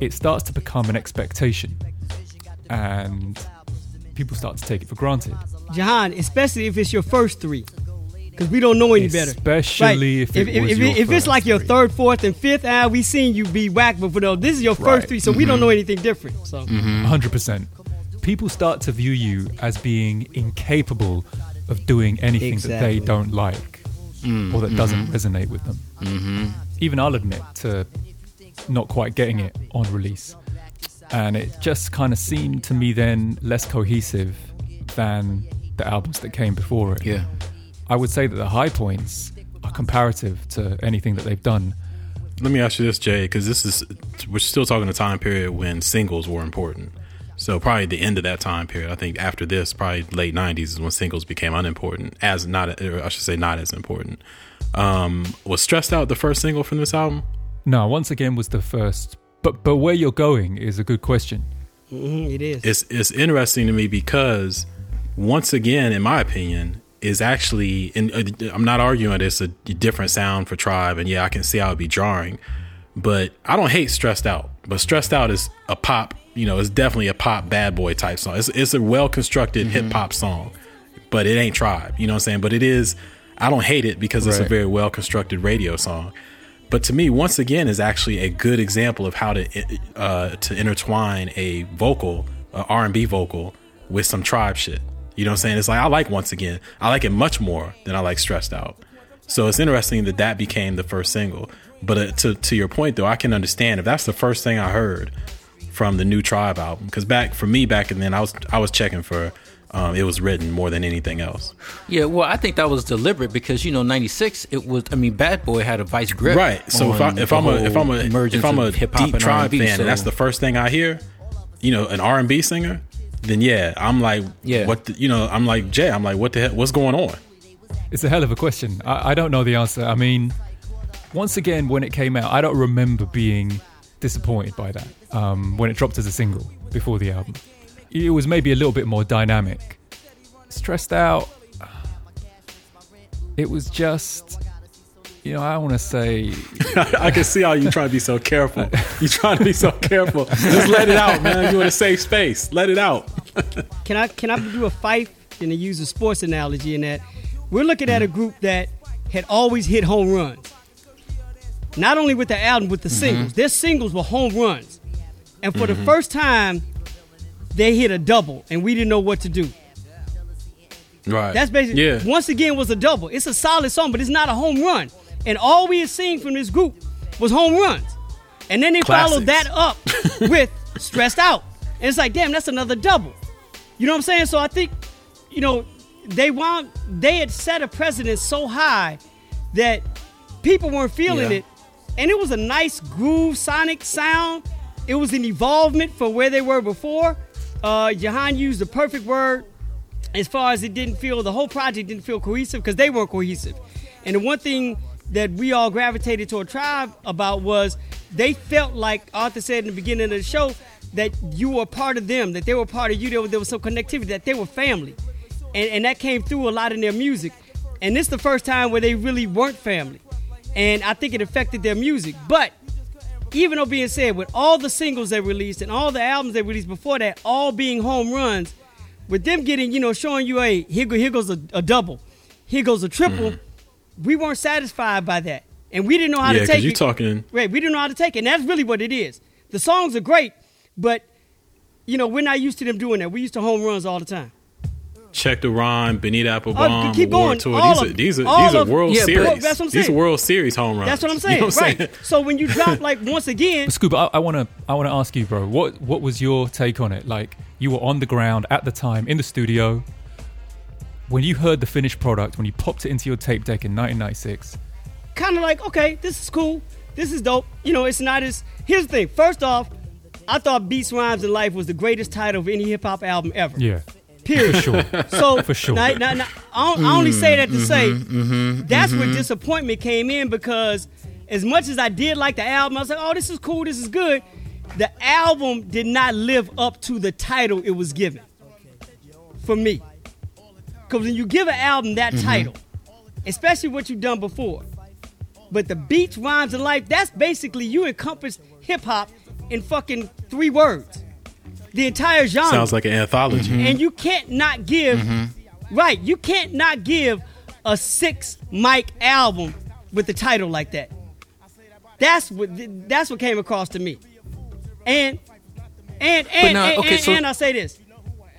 it starts to become an expectation, and people start to take it for granted. Jehan, especially if it's your first three because we don't know any better. Especially right. if it if, if, if, if it's like your third, fourth, and fifth, ah, we seen you be whack, but for no, this is your first right. three, so mm-hmm. we don't mm-hmm. know anything different. So, 100 mm-hmm. percent. People start to view you as being incapable of doing anything exactly. that they don't like mm-hmm. or that doesn't mm-hmm. resonate with them. Mm-hmm. Even I'll admit to not quite getting it on release, and it just kind of seemed to me then less cohesive than the albums that came before it. Yeah. I would say that the high points are comparative to anything that they've done. Let me ask you this, Jay, because this is we're still talking a time period when singles were important. So probably the end of that time period. I think after this, probably late '90s is when singles became unimportant, as not, I should say, not as important. Um, was "Stressed Out" the first single from this album? No, once again was the first. But but where you're going is a good question. Mm-hmm, it is. It's it's interesting to me because once again, in my opinion, is actually, and uh, I'm not arguing it's a different sound for Tribe, and yeah, I can see how it'd be jarring, but I don't hate Stressed Out, but Stressed Out is a pop, you know, it's definitely a pop bad boy type song. It's, it's a well constructed mm-hmm. hip hop song, but it ain't Tribe, you know what I'm saying? But it is, I don't hate it because it's right. a very well constructed radio song. But to me, once again, is actually a good example of how to uh, to intertwine a vocal, R and B vocal, with some tribe shit. You know what I'm saying? It's like I like once again. I like it much more than I like stressed out. So it's interesting that that became the first single. But uh, to to your point though, I can understand if that's the first thing I heard from the new Tribe album. Because back for me back in then, I was I was checking for um, it was written more than anything else. Yeah, well, I think that was deliberate because you know, '96. It was. I mean, Bad Boy had a vice grip. Right. So if, I, if I'm a if I'm a if I'm a hip hop and tribe R&B, fan, so- and that's the first thing I hear, you know, an R and B singer, then yeah, I'm like, Yeah. what? The, you know, I'm like Jay. I'm like, what the hell? What's going on? It's a hell of a question. I, I don't know the answer. I mean, once again, when it came out, I don't remember being disappointed by that um, when it dropped as a single before the album. It was maybe a little bit more dynamic. Stressed out. It was just, you know, I want to say, I can see how you trying to be so careful. You trying to be so careful. Just let it out, man. You in a safe space. Let it out. Can I can I do a fight and to use a sports analogy in that we're looking at a group that had always hit home runs. Not only with the album, with the mm-hmm. singles. Their singles were home runs. And for the mm-hmm. first time, they hit a double, and we didn't know what to do. Right. That's basically yeah. once again was a double. It's a solid song, but it's not a home run. And all we had seen from this group was home runs. And then they followed that up with stressed out. And it's like, damn, that's another double. You know what I'm saying? So I think, you know, they want they had set a precedent so high that people weren't feeling Yeah. it. And it was a nice groove sonic sound. It was an evolvement for where they were before. Uh Jehan used the perfect word as far as it didn't feel the whole project didn't feel cohesive because they weren't cohesive. And the one thing that we all gravitated toward tribe about was they felt like Arthur said in the beginning of the show that you were part of them, that they were part of you, there was, there was some connectivity, that they were family. And, and that came through a lot in their music. And this is the first time where they really weren't family. And I think it affected their music. But even though being said, with all the singles they released and all the albums they released before that, all being home runs, with them getting, you know, showing you, hey, here, go, here goes a, a double, here goes a triple, mm-hmm. We weren't satisfied by that. And we didn't know how Yeah, to 'cause take you it. talking- Right, we didn't know how to take it. And that's really what it is. The songs are great, but, you know, we're not used to them doing that. We used to home runs all the time. Check the rhyme, Bonita Applebum, Oh, keep going. Tour. All These are of- these are these are of- World Yeah, Series. That's what I'm These are. World Series home runs. That's what I'm saying. You saying. know what I'm right. saying? So when you drop, like, once again, Scuba, I want to I want to ask you, bro. What what was your take on it? Like you were on the ground at the time in the studio when you heard the finished product, when you popped it into your tape deck in 1996. kind of like, okay, this is cool. This is dope. You know, it's not as. Here's the thing. First off, I thought Beats, Rhymes, and Life was the greatest title of any hip hop album ever. Yeah, Period. for sure. So For sure. Now, now, now, I, don't- I only say that to Mm-hmm, say mm-hmm, mm-hmm, that's where mm-hmm. disappointment came in because as much as I did like the album, I was like, oh, this is cool, this is good. The album did not live up to the title it was given for me. Because when you give an album that Mm-hmm. title, especially what you've done before, but the beats, rhymes, and life, that's basically you encompass hip hop in fucking three words. The entire genre Sounds like an anthology. and you can't not give right you can't not give a six mic album with a title like that that's what that's what came across to me and and and and, okay, and, so- and i'll say this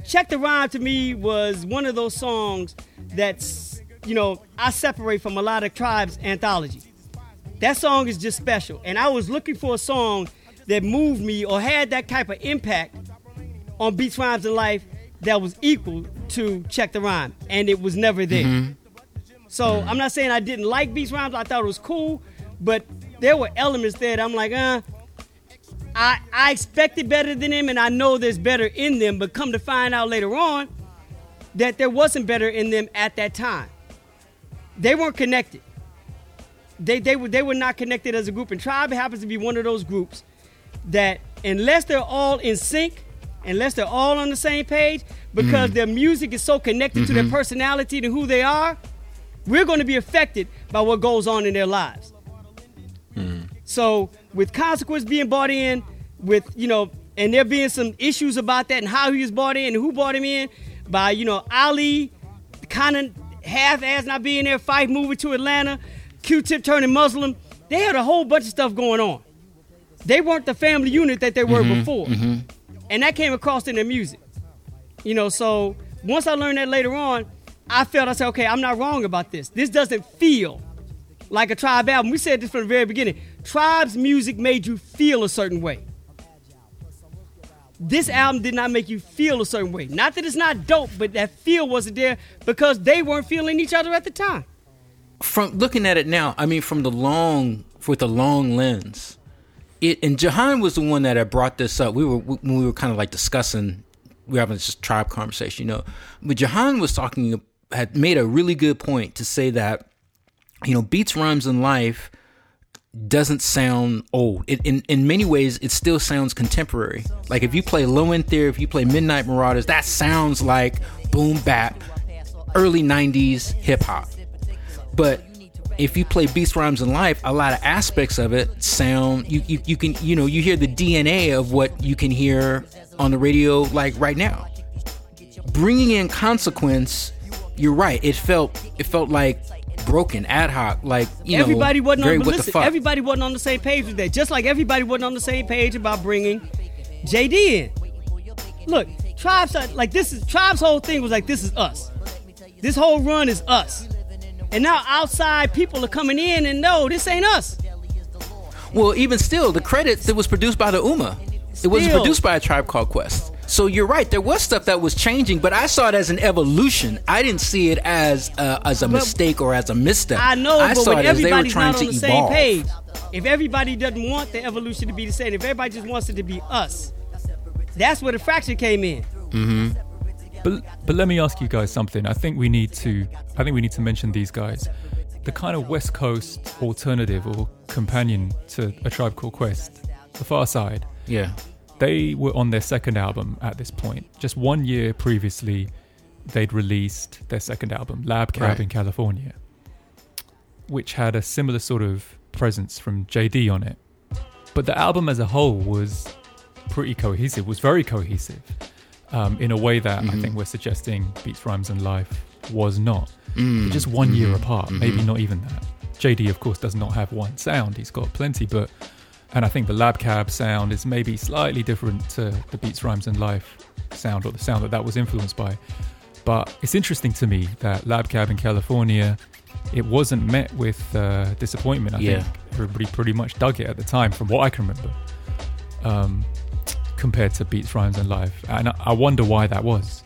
check the rhyme to me was one of those songs that's you know i separate from a lot of tribes anthology that song is just special and i was looking for a song that moved me or had that type of impact on Beats, Rhymes, and Life that was equal to Check the Rhyme, and it was never there. So I'm not saying I didn't like Beats, Rhymes. I thought it was cool, but there were elements there that I'm like, uh, I I expected better than them, and I know there's better in them. But come to find out later on that there wasn't better in them at that time. They weren't connected. They they were they were not connected as a group, and Tribe happens to be one of those groups that unless they're all in sync, unless they're all on the same page, because mm. their music is so connected to their mm-hmm. personality and who they are, we're going to be affected by what goes on in their lives. Mm. So with consequence being bought in, with you know, and there being some issues about that and how he was bought in and who bought him in, by you know Ali, kind of half-ass not being there, Phife moving to Atlanta, Q-Tip turning Muslim. They had a whole bunch of stuff going on. They weren't the family unit that they were mm-hmm, before, mm-hmm. and that came across in their music. You know, so once I learned that later on, I felt I said, okay, I'm not wrong about this. This doesn't feel like a tribe album. We said this from the very beginning. Tribe's music made you feel a certain way. this album did not make you feel a certain way. Not that it's not dope, but that feel wasn't there because they weren't feeling each other at the time. From looking at it now, I mean, from the long with the long lens, it and Jehan was the one that had brought this up. We were when we were kind of like discussing, we were having this tribe conversation, you know. But Jehan was talking, had made a really good point to say that, you know, beats, rhymes, and life doesn't sound old. It, in in many ways, it still sounds contemporary. Like if you play Low End Theory, if you play Midnight Marauders, that sounds like boom bap, early '90s hip hop. But if you play Beats Rhymes and Life, a lot of aspects of it sound you, you you can you know you hear the DNA of what you can hear on the radio like right now. Bringing in consequence, you're right. It felt it felt like broken, ad hoc, like you know. everybody wasn't very on. What the listen, fuck. everybody wasn't on the same page with that. Just like everybody wasn't on the same page about bringing JD in. Look, tribes are- like this is tribes' whole thing was like this is us. This whole run is us. And now outside people are coming in and no, this ain't us. Well, even still, the credits it was produced by the Ummah. It wasn't produced by a tribe called Quest. So you're right. There was stuff that was changing, but I saw it as an evolution. I didn't see it as a, as a mistake or as a misstep. I know, I but saw when it as they were everybody's trying not to on the same page, if everybody doesn't want the evolution to be the same, if everybody just wants it to be us, that's where the fracture came in. Mm-hmm. But but let me ask you guys something. I think we need to I think we need to mention these guys. The kind of West Coast alternative or companion to a tribe called Quest, the Pharcyde. Yeah. They were on their second album at this point. Just one year previously, they'd released their second album, Lab Cab Right. in California, which had a similar sort of presence from JD on it. But the album as a whole was pretty cohesive, was very cohesive um, in a way that I mm-hmm. think we're suggesting Beats, Rhymes, and Life was not. They're just one year mm-hmm, apart, maybe mm-hmm. not even that. JD, of course, does not have one sound, he's got plenty, but and I think the Lab Cab sound is maybe slightly different to the Beats, Rhymes, and Life sound or the sound that that was influenced by. But it's interesting to me that Labcabincalifornia, it wasn't met with uh, disappointment. I Yeah. think everybody pretty much dug it at the time, from what I can remember, um, compared to Beats, Rhymes, and Life. And I, I wonder why that was.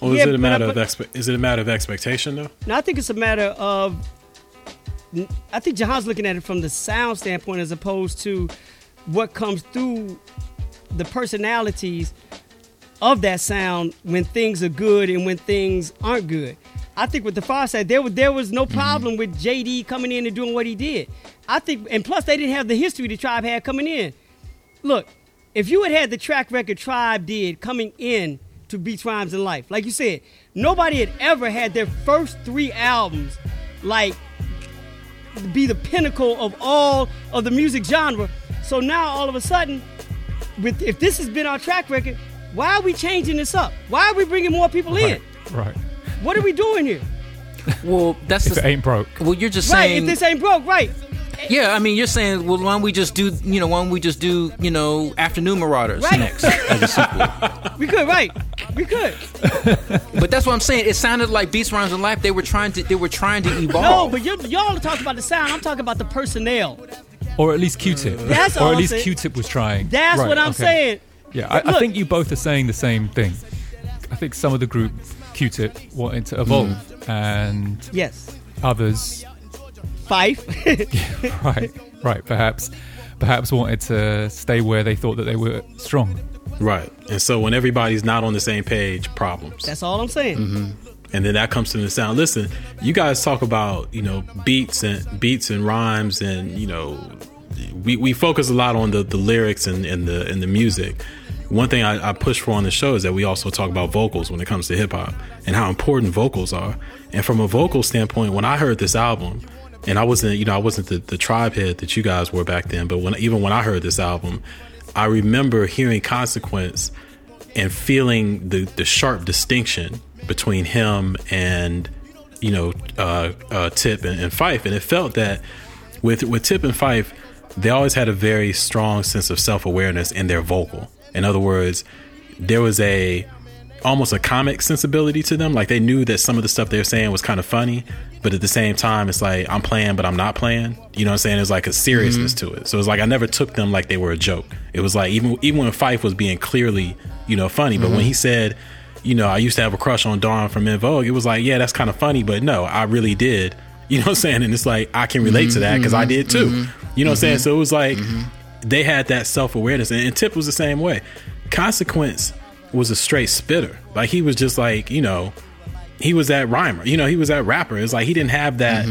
Or is Yeah, it a matter but- of expe- is it a matter of expectation though? No, I think it's a matter of. I think Jehan's looking at it from the sound standpoint as opposed to what comes through the personalities of that sound when things are good and when things aren't good. I think with the Pharcyde, there was there was no mm-hmm. problem with JD coming in and doing what he did. I think, and plus they didn't have the history the tribe had coming in. Look, if you had had the track record Tribe did coming in to Beats, Rhymes, in Life, like you said, nobody had ever had their first three albums like be the pinnacle of all of the music genre. So now all of a sudden, with if this has been our track record, why are we changing this up? Why are we bringing more people in? Right. What are we doing here? Well, that's If the, it ain't broke. well. You're just Right, saying. if this ain't broke, right. yeah, I mean, you're saying, well, why don't we just do, you know, why don't we just do, you know, Afternoon Marauders Right. next as a sequel? We could, right. We could. But that's what I'm saying. It sounded like Beats, Rhymes, and Life. They were trying to, they were trying to evolve. No, but you, y'all are talking about the sound. I'm talking about the personnel. Or at least Q-Tip. That's or at least saying. Q-Tip was trying. That's Right, what I'm okay. saying. Yeah, I, I think you both are saying the same thing. I think some of the group Q-Tip wanted to evolve, Mm. and Yes. others, Phife. right, right, perhaps, perhaps wanted to stay where they thought that they were strong. Right. And so when everybody's not on the same page, problems. That's all I'm saying. Mm-hmm. and then that comes to the sound. Listen, you guys talk about you know beats and beats and rhymes, and you know we, we focus a lot on the, the lyrics and, and the and the music. One thing I, I push for on the show is that we also talk about vocals when it comes to hip hop and how important vocals are. And from a vocal standpoint, when I heard this album, and I wasn't you know I wasn't the, the tribe head that you guys were back then, but when even when I heard this album, I remember hearing Consequence and feeling the the sharp distinction between him and you know uh, uh, Tip and, and Phife, and it felt that with with Tip and Phife, they always had a very strong sense of self awareness in their vocal. In other words, there was a almost a comic sensibility to them. Like they knew that some of the stuff they were saying was kind of funny, but at the same time, it's like I'm playing, but I'm not playing. You know what I'm saying? It's like a seriousness Mm-hmm. to it. So it's like I never took them like they were a joke. It was like even even when Phife was being clearly, you know, funny, but when Mm-hmm. he said, you know, I used to have a crush on Dawn from En Vogue, it was like, yeah, that's kind of funny, but no, I really did. You know what I'm saying? And it's like I can relate to that because I did too. You know what I'm saying? So it was like they had that self awareness, and, and Tip was the same way. Consequence was a straight spitter. Like he was just like you know, he was that rhymer. You know, he was that rapper. It's like he didn't have that.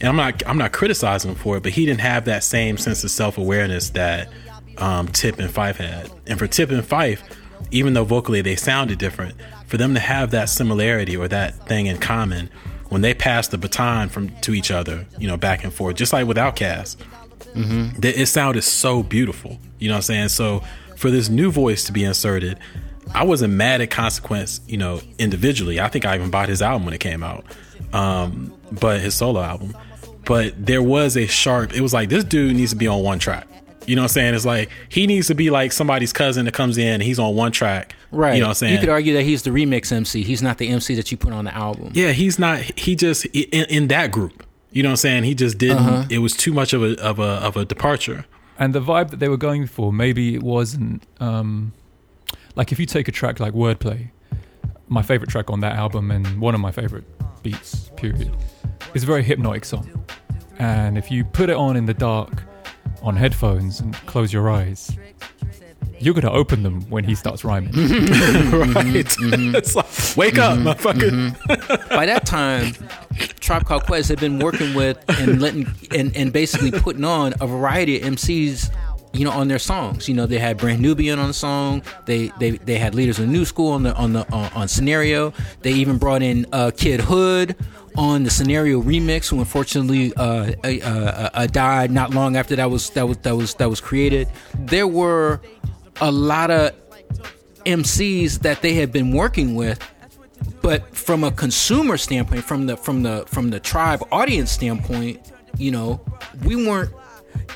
And I'm not I'm not criticizing him for it, but he didn't have that same sense of self awareness that um, Tip and Phife had. And for Tip and Phife, even though vocally they sounded different, for them to have that similarity or that thing in common when they passed the baton from to each other, you know, back and forth, just like with Outkast, that it sounded so beautiful. You know what I'm saying? So for this new voice to be inserted, I wasn't mad at Consequence, you know, individually. I think I even bought his album when it came out, um, but his solo album. But there was a sharp. It was like this dude needs to be on one track. You know what I'm saying? It's like he needs to be like somebody's cousin that comes in and he's on one track. Right. You know what I'm saying? You could argue that he's the remix MC. He's not the MC that you put on the album. Yeah, he's not. He just in, in that group. You know what I'm saying? He just didn't. Uh-huh. It was too much of a of a of a departure. and the vibe that they were going for maybe it wasn't um like if you take a track like wordplay my favorite track on that album and one of my favorite beats period is a very hypnotic song. And if you put it on in the dark on headphones and close your eyes you're gonna open them when he starts rhyming. Right? Mm-hmm. it's like wake up, mm-hmm. motherfucker. Mm-hmm. By that time, Tribe Called Quest had been working with and letting and, and basically putting on a variety of MCs, you know, on their songs. You know, they had Brand Nubian on the song. They they they had Leaders of New School on the on the on, on Scenario. They even brought in uh, Kid Hood on the Scenario remix, who unfortunately uh, uh, uh, uh, died not long after that was that was that was that was created. There were a lot of MCs that they had been working with but from a consumer standpoint from the from the from the tribe audience standpoint you know we weren't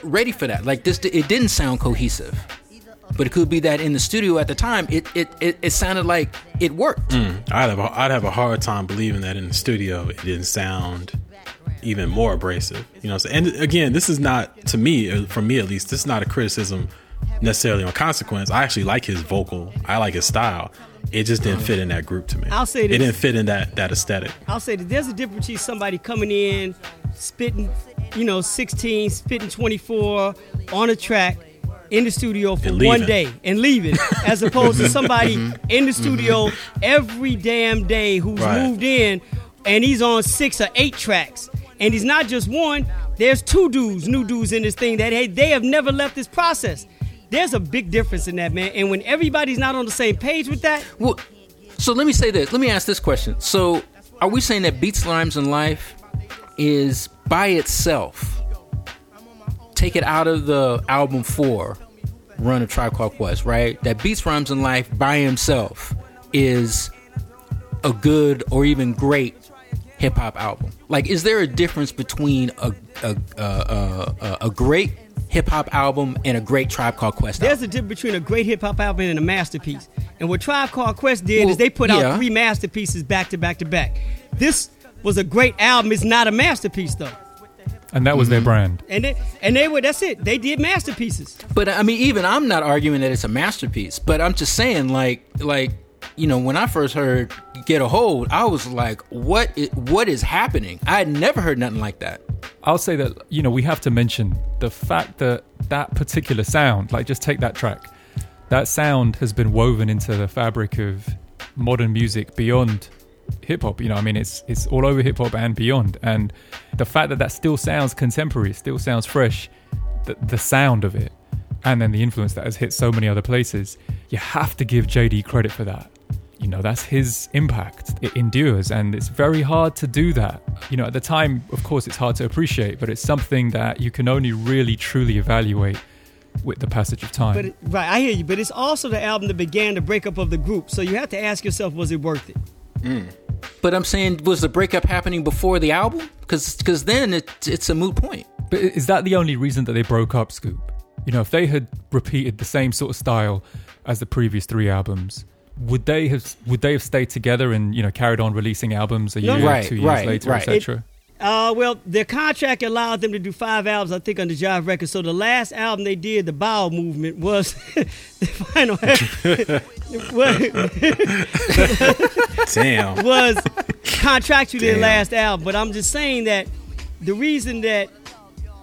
ready for that like this it didn't sound cohesive but it could be that in the studio at the time it it it, it sounded like it worked mm, I'd have a, I'd have a hard time believing that in the studio it didn't sound even more abrasive. You know, saying? and again, this is not to me, uh, for me at least, this is not a criticism necessarily on consequence. I actually like his vocal. I like his style. It just didn't uh, fit in that group to me. I'll say it didn't fit in that that aesthetic. I'll say that there's a difference between somebody coming in, spitting, you know, 16, spitting 24 on a track in the studio for one day and leaving, as opposed to mm-hmm. somebody mm-hmm. in the studio mm-hmm. every damn day who's Right. moved in and he's on six or eight tracks. And he's not just one, there's two dudes, new dudes in this thing that hey, they have never left this process. There's a big difference in that, man. And when everybody's not on the same page with that, well so let me say this let me ask this question so are we saying that beats rhymes in life is by itself take it out of the album four run of Tribe Called Quest, right? That Beats Rhymes in Life by himself is a good or even great hip hop album. Like, is there a difference between a a, a, a, a great hip hop album and a great Tribe Called Quest There's album? a difference between a great hip hop album and a masterpiece. And what Tribe Called Quest did Well, is they put yeah. out three masterpieces back to back to back. This was a great album. It's not a masterpiece though. and that was their mm-hmm. brand And they and they were that's it. They did masterpieces. But I mean, even I'm not arguing that it's a masterpiece. But I'm just saying, like, like you know, when I first heard "Get a Hold," I was like, "What? What is happening?" I had never heard nothing like that. I'll say that you know we have to mention the fact that that particular sound, like just take that track, that sound has been woven into the fabric of modern music beyond hip hop. You know, I mean, it's it's all over hip hop and beyond. And the fact that that still sounds contemporary, still sounds fresh, the, the sound of it, and then the influence that has hit so many other places, you have to give JD credit for that. You know, that's his impact. It endures, and it's very hard to do that. You know, at the time, of course, it's hard to appreciate, but it's something that you can only really truly evaluate with the passage of time. But it, right, I hear you. But it's also the album that began the breakup of the group. So you have to ask yourself, was it worth it? Mm. But I'm saying, was the breakup happening before the album? Because then it, it's a moot point. But is that the only reason that they broke up, Scoop? You know, if they had repeated the same sort of style as the previous three albums, would they have would they have stayed together and you know carried on releasing albums a No, year, right, two years right, later, right. etc.? Uh, well, their contract allowed them to do five albums, I think, on the Jive Records. So the last album they did, the Bowel Movement, was the final. was, Damn. was contractually their last album. But I'm just saying that the reason that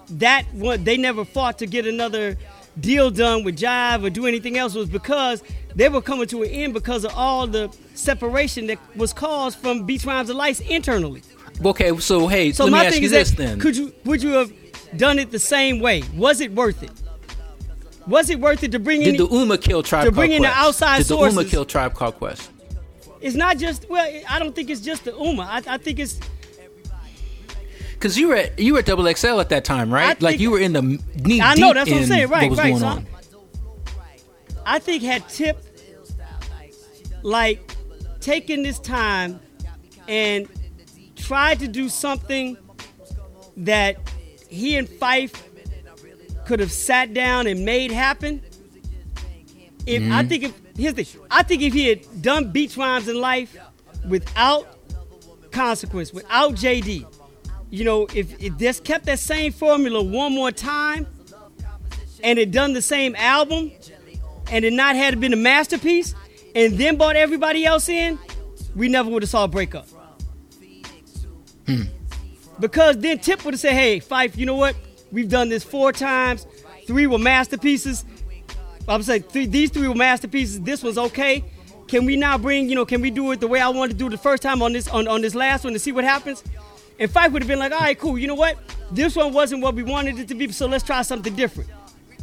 that one they never fought to get another deal done with Jive or do anything else was because they were coming to an end because of all the separation that was caused from Beats Rhymes and Lights internally. Okay, so hey, So let me my ask thing you is this that then. could you would you have done it the same way? Was it worth it? Was it worth it to bring in? The Ummah kill Tribe to bring in the outside Did the Ummah kill Tribe Called Quest? it's not just well. I don't think it's just the Ummah. I, I think it's Because you were at, you were at Double XL at that time, right? I like you were in the knee I know, that's what I'm saying. Right, right, so. I think had Tip like taking this time and tried to do something that he and Phife could have sat down and made happen. If I mm-hmm. think if here's the I think if he had done beats rhymes in life without consequence, without JD, you know, if it just kept that same formula one more time and had done the same album and it not had been a masterpiece and then brought everybody else in, we never would have saw a breakup. Hmm. Because then Tip would have said, hey, Phife, you know what? We've done this four times. Three were masterpieces. I'm saying three, these three were masterpieces. This was okay. Can we now bring, you know, can we do it the way I wanted to do it the first time on this on, on this last one to see what happens? And Phife would have been like, all right, cool. You know what? This one wasn't what we wanted it to be, so let's try something different.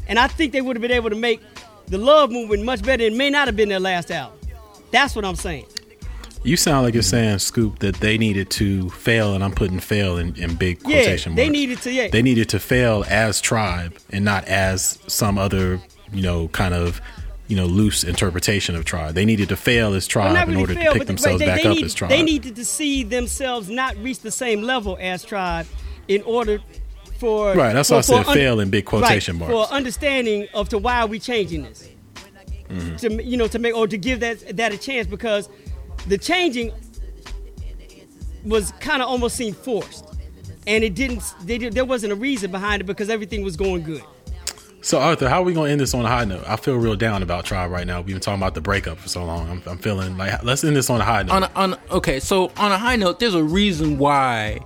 And I think they would have been able to make the love movement much better. It may not have been their last album. That's what I'm saying. You sound like you're saying, Scoop, that they needed to fail, and I'm putting fail in, in big Yeah, quotation they marks. needed to, yeah. They needed to fail as Tribe and not as some other, you know, kind of, you know, loose interpretation of Tribe. They needed to fail as Tribe Well, not in order fail, to pick themselves they, back they up need- as Tribe. They needed to see themselves not reach the same level as Tribe in order for Right, that's for, why I said for un- fail in big quotation right, marks. for understanding of to why are we changing this Mm-hmm. to you know to make or to give that that a chance because the changing was kind of almost seemed forced and it didn't they did, there wasn't a reason behind it because everything was going good So Arthur, how are we gonna end this on a high note? I feel real down about Tribe right now. We've been talking about the breakup for so long. I'm, I'm feeling like let's end this on a high note. on a, on okay so on a high note there's a reason why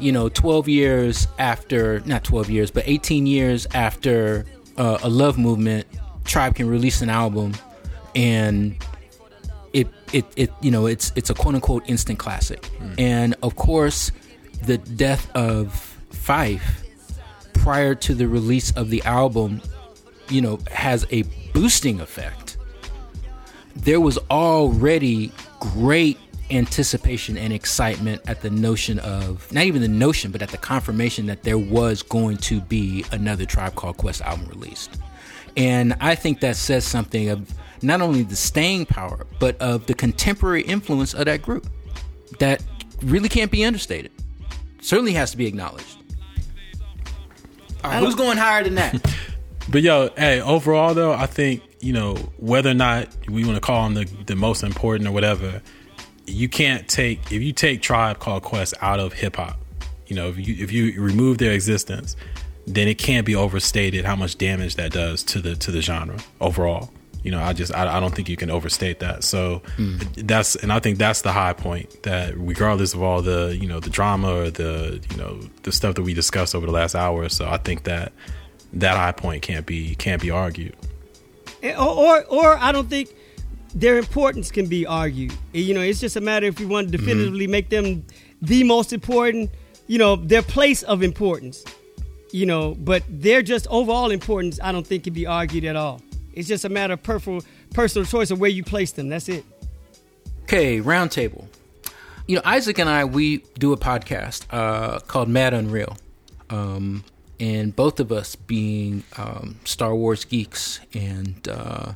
you know 12 years after not 12 years but 18 years after uh, a love movement tribe can release an album and it it it you know it's it's a quote unquote instant classic. And of course the death of Phife prior to the release of the album you know has a boosting effect. There was already great anticipation and excitement at the notion of not even the notion, but at the confirmation that there was going to be another Tribe Called Quest album released. And I think that says something of not only the staying power, but of the contemporary influence of that group that really can't be understated. Certainly has to be acknowledged. All right, who's going higher than that? But yo, hey, overall though, I think you know whether or not we want to call them the, the most important or whatever, you can't take if you take Tribe Called Quest out of hip hop. You know, if you if you remove their existence, then it can't be overstated how much damage that does to the to the genre overall. You know, I just I, I don't think you can overstate that. So that's and I think that's the high point that regardless of all the you know the drama or the you know the stuff that we discussed over the last hour or so, I think that that high point can't be can't be argued. Eh, or, or or I don't think their importance can be argued. You know, it's just a matter if you want to definitively make them the most important. You know, their place of importance. You know, but they're just overall importance. I don't think can be argued at all. It's just a matter of personal personal choice of where you place them. That's it. Okay, roundtable. You know, Isaac and I we do a podcast uh, called Mad Unreal, um, and both of us being um, Star Wars geeks and uh,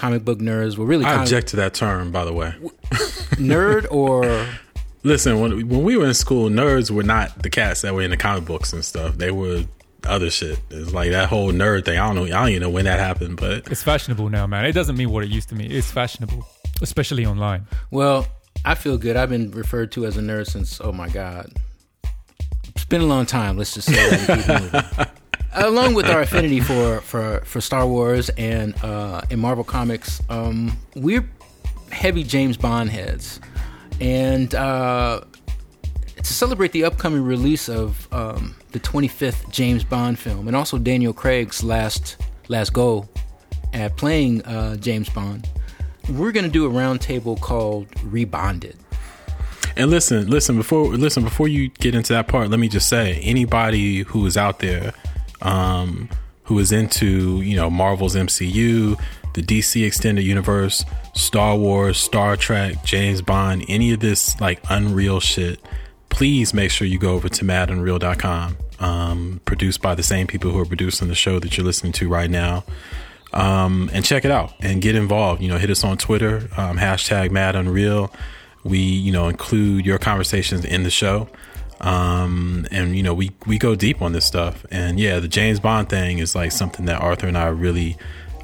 comic book nerds. We're really I comic- object to that term, by the way. nerd or Listen, when when we were in school, nerds were not the cats that were in the comic books and stuff. They were other shit. It's like that whole nerd thing. I don't know. I don't even know when that happened, but It's fashionable now, man. It doesn't mean what it used to mean. It's fashionable. especially online. Well, I feel good. I've been referred to as a nerd since, oh my God. It's been a long time. Let's just say and. Along with our affinity for, for, for Star Wars and uh, in Marvel Comics, um, we're heavy James Bond heads. And uh, to celebrate the upcoming release of um, the 25th James Bond film and also Daniel Craig's last last go at playing uh, James Bond, we're going to do a roundtable called Rebonded. And listen, listen before listen before you get into that part. Let me just say, anybody who is out there, um, who is into you know Marvel's MCU, the DC extended universe, Star Wars, Star Trek, James Bond, any of this like unreal shit, please make sure you go over to madunreal.com. Um, produced by the same people who are producing the show that you're listening to right now. Um, and check it out and get involved. You know, hit us on Twitter, um, hashtag Mad Unreal. We, you know, include your conversations in the show. Um, and you know, we, we go deep on this stuff. And yeah, the James Bond thing is like something that Arthur and I are really,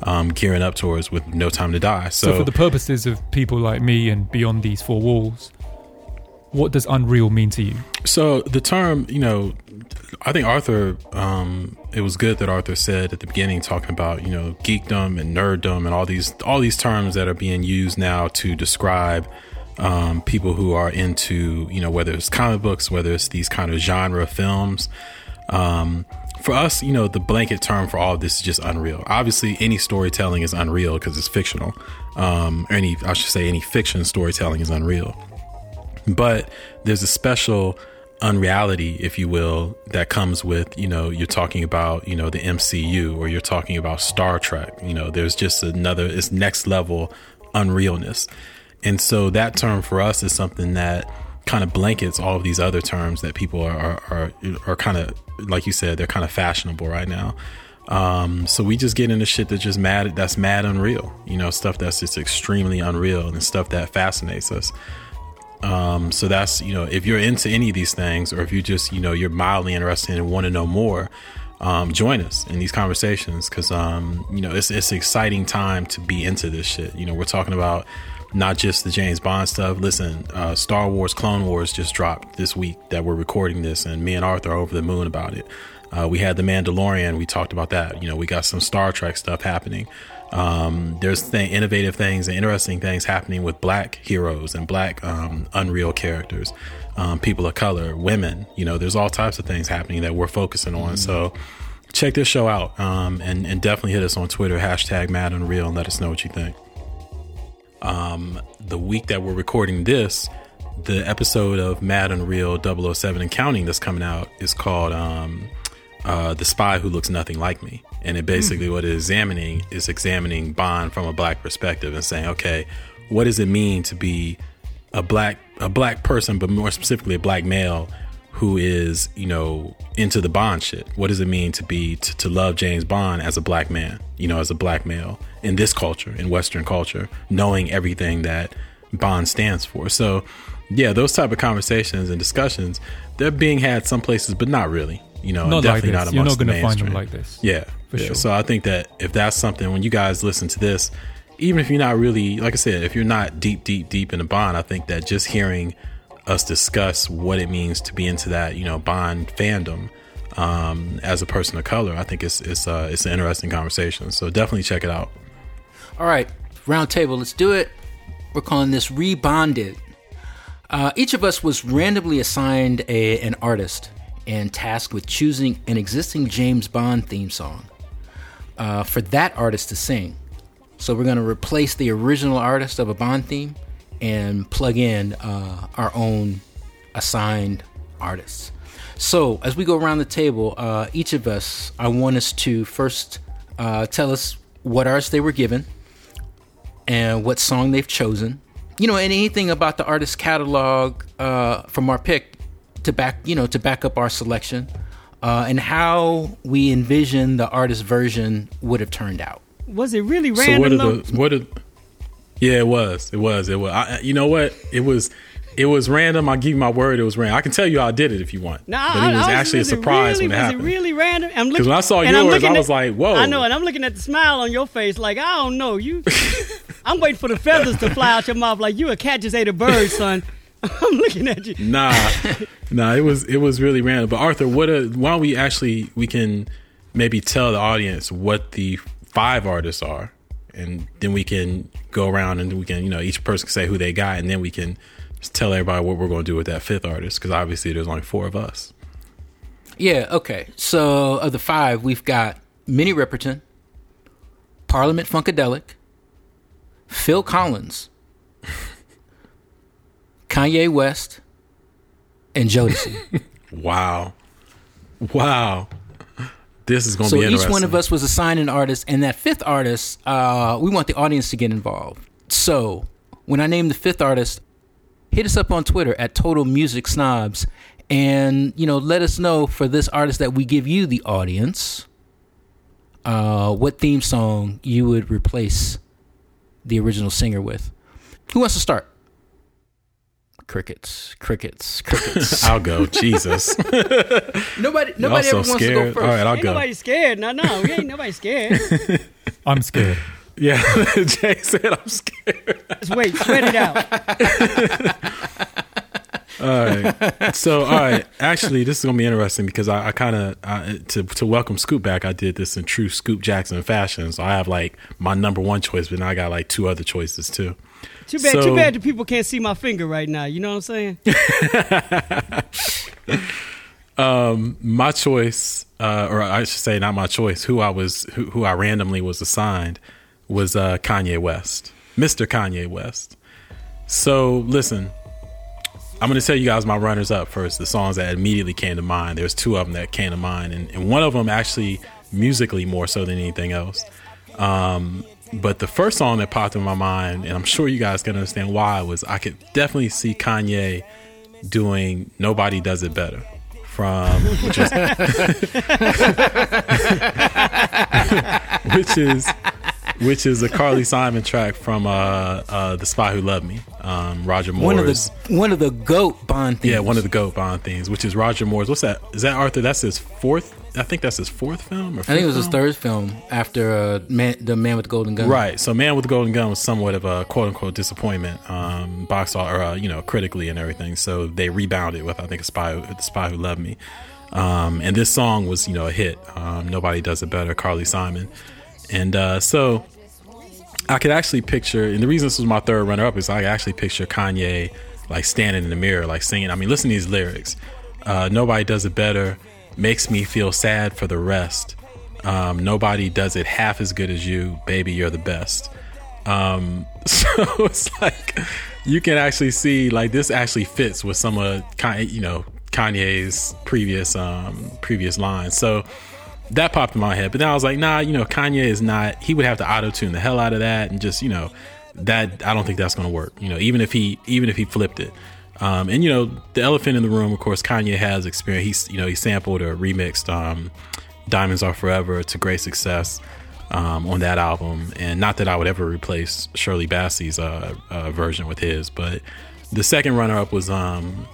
um, gearing up towards with No Time to Die. So, So, for the purposes of people like me and beyond these four walls, what does unreal mean to you? So the term, you know, I think Arthur, um, it was good that Arthur said at the beginning, talking about you know geekdom and nerddom and all these all these terms that are being used now to describe um, people who are into you know whether it's comic books, whether it's these kind of genre films. Um, for us, you know, the blanket term for all of this is just unreal. Obviously, any storytelling is unreal because it's fictional. Um, any, I should say, any fiction storytelling is unreal but there's a special unreality if you will that comes with you know you're talking about you know the MCU or you're talking about Star Trek you know there's just another it's next level unrealness and so that term for us is something that kind of blankets all of these other terms that people are are are, are kind of like you said they're kind of fashionable right now um, so we just get into shit that's just mad that's mad unreal you know stuff that's just extremely unreal and stuff that fascinates us um, so that's you know if you're into any of these things, or if you just you know you're mildly interested and want to know more, um, join us in these conversations because um, you know it's it's exciting time to be into this shit. You know we're talking about not just the James Bond stuff. Listen, uh, Star Wars Clone Wars just dropped this week that we're recording this, and me and Arthur are over the moon about it. Uh, we had the Mandalorian. We talked about that. You know, we got some Star Trek stuff happening. Um, there's th- innovative things and interesting things happening with black heroes and black um, unreal characters, um, people of color, women. You know, there's all types of things happening that we're focusing on. So check this show out um, and, and definitely hit us on Twitter, hashtag Mad Unreal, and let us know what you think. Um, the week that we're recording this, the episode of Mad Unreal 007 and Counting that's coming out is called um, uh, The Spy Who Looks Nothing Like Me. And it basically what it is examining is examining Bond from a black perspective and saying, okay, what does it mean to be a black a black person, but more specifically a black male who is, you know, into the Bond shit? What does it mean to be to, to love James Bond as a black man, you know, as a black male in this culture, in Western culture, knowing everything that Bond stands for? So yeah, those type of conversations and discussions, they're being had some places, but not really. You know, Not like definitely this. not You're amongst not going to find them like this. Yeah, For yeah. sure. So I think that if that's something when you guys listen to this, even if you're not really, like I said, if you're not deep, deep, deep in the Bond, I think that just hearing us discuss what it means to be into that, you know, Bond fandom um, as a person of color, I think it's it's uh, it's an interesting conversation. So definitely check it out. All right, round table, let's do it. We're calling this Rebonded. Uh, each of us was randomly assigned a, an artist and tasked with choosing an existing James Bond theme song uh, for that artist to sing. So we're going to replace the original artist of a Bond theme and plug in uh, our own assigned artists. So as we go around the table, uh, each of us, I want us to first uh, tell us what artist they were given and what song they've chosen. You know, and anything about the artist catalog uh, from our pick to back, you know, to back up our selection, uh, and how we envision the artist version would have turned out. Was it really random? So random what are though? the what are Yeah, it was. It was. It was. I, you know what? It was. It was random. I'll give you my word. It was random. I can tell you how I did it if you want. No, but it was I actually was a surprise really, when it happened. was it really random? I'm looking, when I saw yours, I at- was like, whoa. I know, and I'm looking at the smile on your face, like I don't know you. I'm waiting for the feathers to fly out your mouth like you a cat just ate a bird, son. I'm looking at you. Nah, nah. It was it was really random. But Arthur, what? A, why don't we actually we can maybe tell the audience what the five artists are, and then we can go around and we can you know each person can say who they got, and then we can just tell everybody what we're going to do with that fifth artist because obviously there's only four of us. Yeah, okay. So of the five, we've got Minnie Riperton, Parliament Funkadelic, Phil Collins, Kanye West, and Jodeci. Wow, wow. This is going to so be interesting. So each one of us was assigned an artist, and that fifth artist, uh, we want the audience to get involved. So when I name the fifth artist, hit us up on Twitter at Total Music Snobs, and you know let us know for this artist that we give you the audience, uh, what theme song you would replace the original singer with. Who wants to start? Crickets, crickets, crickets. I'll go. Jesus. nobody, Y'all nobody so ever wants to go first. All right, I'll Ain't go. nobody scared. No, no, we ain't nobody scared. I'm scared. Yeah, Jay said I'm scared. Just wait, sweat it out. All right. So, all right. Actually, this is gonna be interesting because I, I kind of to to welcome Scoop back. I did this in true Scoop Jackson fashion. So I have like my number one choice, but now I got like two other choices too. Too bad, So- too bad the people can't see my finger right now. You know what I'm saying? My choice, uh, or I should say, not my choice. Who I was, who, who I randomly was assigned, was uh, Kanye West, Mr. Kanye West. So listen, I'm going to tell you guys my runners up first. The songs that immediately came to mind. There's two of them that came to mind, and, and one of them actually musically more so than anything else. Um, but the first song that popped in my mind, and I'm sure you guys can understand why, was I could definitely see Kanye doing "Nobody Does It Better" from which is which is which is a Carly Simon track from uh, uh, "The Spy Who Loved Me." Um, Roger Moore's. One of the one of the goat Bond themes. Yeah, one of the GOAT Bond themes, which is Roger Moore's. What's that? Is that Arthur? That's his fourth. I think that's his fourth film. Or I think it was his third film after uh, man, the Man with the Golden Gun. Right. So, Man with the Golden Gun was somewhat of a quote unquote disappointment, um, box or uh, you know critically and everything. So they rebounded with I think a spy, the Spy Who Loved Me, um, and this song was you know a hit. Um, Nobody does it better, Carly Simon, and uh, so I could actually picture, and the reason this was my third runner up is I actually picture Kanye like standing in the mirror, like singing. I mean, listen to these lyrics. Uh, Nobody does it better. Makes me feel sad for the rest. Um, nobody does it half as good as you, baby. You're the best. Um, so it's like you can actually see like this actually fits with some of you know Kanye's previous um, previous lines. So that popped in my head. But then I was like, nah, you know, Kanye is not. He would have to auto tune the hell out of that, and just you know, that I don't think that's going to work. You know, even if he even if he flipped it. Um, and you know, the elephant in the room, of course, Kanye has experience. He's you know he sampled or remixed um, "Diamonds Are Forever" to great success um, on that album. And not that I would ever replace Shirley Bassey's uh, uh, version with his, but the second runner-up was um,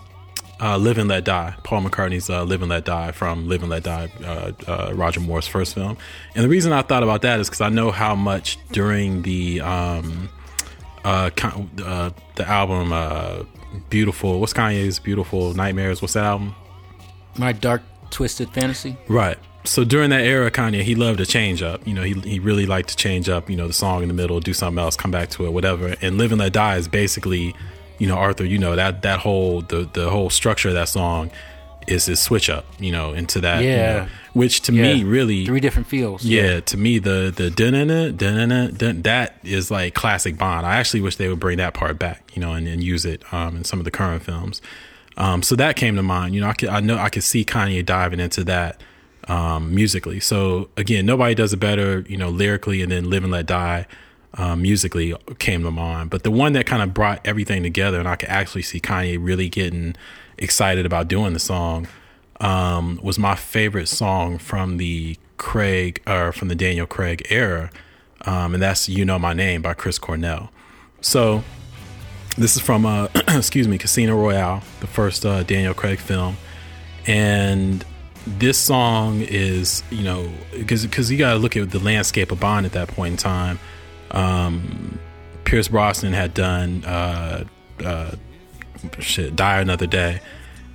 uh, "Live and Let Die," Paul McCartney's uh, "Live and Let Die" from "Live and Let Die," uh, uh, Roger Moore's first film. And the reason I thought about that is because I know how much during the um, uh, uh, the album uh, "Beautiful," what's Kanye's "Beautiful Nightmares"? What's that album? My dark twisted fantasy. Right. So during that era, Kanye, he loved to change up. You know, he he really liked to change up. You know, the song in the middle, do something else, come back to it, whatever. And "Live and Let Die" is basically, you know, Arthur. You know that that whole the the whole structure of that song is his switch up. You know, into that. you Yeah. know, which to Yeah. me really Three different feels. yeah, to me the the dun-dun-dun, dun-dun-dun, dun- that is like classic Bond. I actually wish they would bring that part back, you know, and, and use it um, in some of the current films. Um, so that came to mind. You know, I could I know I could see Kanye diving into that um, musically. So again, nobody does it better, you know, lyrically, and then Live and Let Die um, musically came to mind. But the one that kind of brought everything together, and I could actually see Kanye really getting excited about doing the song, um, was my favorite song from the Craig or from the Daniel Craig era, um, and that's "You Know My Name" by Chris Cornell. So this is from uh, excuse me, Casino Royale, the first uh, Daniel Craig film, and this song is you know because because you got to look at the landscape of Bond at that point in time. Um, Pierce Brosnan had done uh, uh, shit, Die Another Day,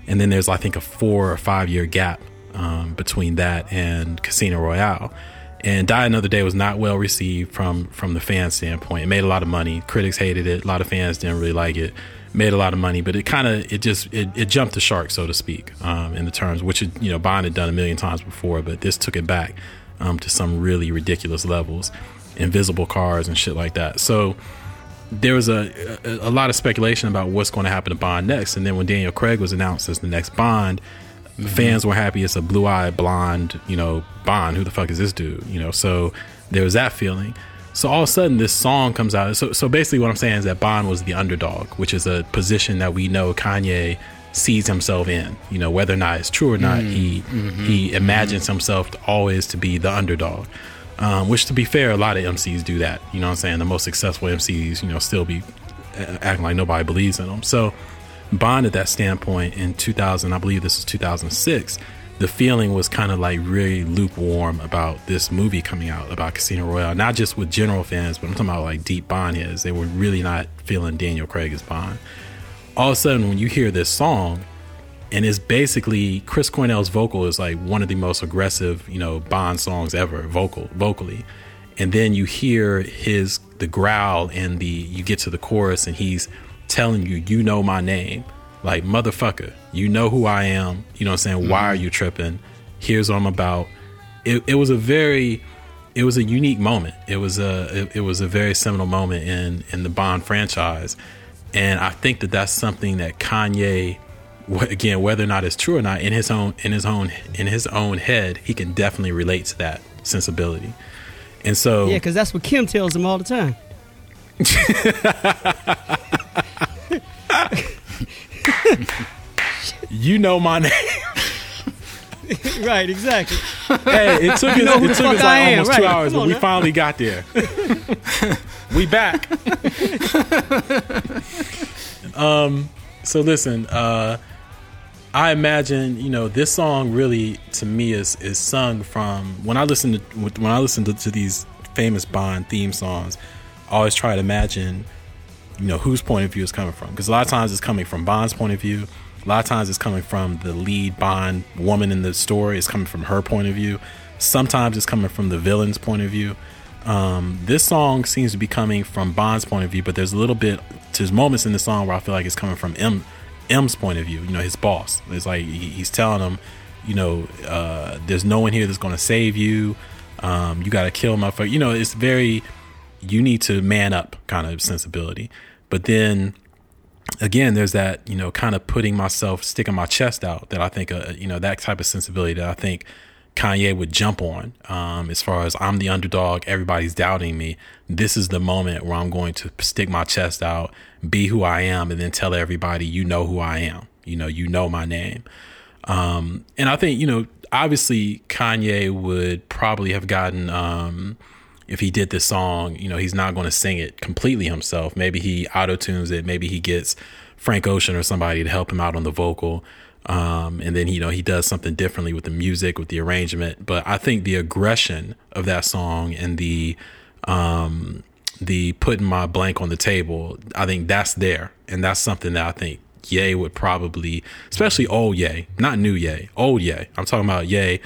and then there's I think a four or five year gap um, between that and Casino Royale. And Die Another Day was not well received from from the fan standpoint. It made a lot of money. Critics hated it. A lot of fans didn't really like it. Made a lot of money, but it kind of it just it, it jumped the shark, so to speak, um, in the terms which it, you know Bond had done a million times before, but this took it back um, to some really ridiculous levels, invisible cars and shit like that. So there was a, a, a lot of speculation about what's going to happen to Bond next, and then when Daniel Craig was announced as the next Bond, mm-hmm. fans were happy. It's a blue-eyed blonde, you know, Bond. Who the fuck is this dude? You know, so there was that feeling. So all of a sudden, this song comes out. So, so basically, what I'm saying is that Bond was the underdog, which is a position that we know Kanye sees himself in. You know, whether or not it's true or not, mm-hmm. he he mm-hmm. imagines himself always to be the underdog. Um, which, to be fair, a lot of MCs do that. You know what I'm saying? The most successful MCs, you know, still be uh, acting like nobody believes in them. So, Bond at that standpoint in 2000, I believe this was 2006, the feeling was kind of like really lukewarm about this movie coming out about Casino Royale. Not just with general fans, but I'm talking about like deep Bond heads. They were really not feeling Daniel Craig as Bond. All of a sudden, when you hear this song, and it's basically Chris Cornell's vocal is like one of the most aggressive, you know, Bond songs ever, vocal vocally. And then you hear his the growl and the you get to the chorus and he's telling you, you know my name. Like motherfucker, you know who I am. You know what I'm saying? Why are mm-hmm. you tripping? Here's what I'm about. It, it was a very it was a unique moment. It was a it, it was a very seminal moment in in the Bond franchise. And I think that that's something that Kanye again whether or not it's true or not in his own in his own in his own head he can definitely relate to that sensibility and so Yeah, because that's what Kim tells him all the time. you know my name right, exactly. hey it took us, know it took us like almost right. two hours but we now. finally got there we back um so listen uh I imagine you know this song really to me is is sung from when I listen to when I listen to, to these famous Bond theme songs. I always try to imagine you know whose point of view is coming from because a lot of times it's coming from Bond's point of view. A lot of times it's coming from the lead Bond woman in the story. It's coming from her point of view. Sometimes it's coming from the villain's point of view. Um, this song seems to be coming from Bond's point of view, but there's a little bit there's moments in the song where I feel like it's coming from M M's point of view. You know, his boss. It's like he's telling him, you know, uh, there's no one here that's going to save you. Um, you got to kill my. You know, it's very you need to man up kind of sensibility. But then again, there's that you know kind of putting myself, sticking my chest out. That I think, uh, you know, that type of sensibility that I think Kanye would jump on. Um, as far as I'm the underdog, everybody's doubting me. This is the moment where I'm going to stick my chest out, be who I am, and then tell everybody, you know who I am. You know, you know my name. Um, and I think, you know, obviously Kanye would probably have gotten, um, if he did this song, you know, he's not going to sing it completely himself. Maybe he auto tunes it. Maybe he gets Frank Ocean or somebody to help him out on the vocal. Um, and then, you know, he does something differently with the music, with the arrangement. But I think the aggression of that song and the, um, the putting my blank on the table, I think that's there. And that's something that I think Ye would probably, especially old Ye, not new Ye, old Ye. I'm talking about Ye,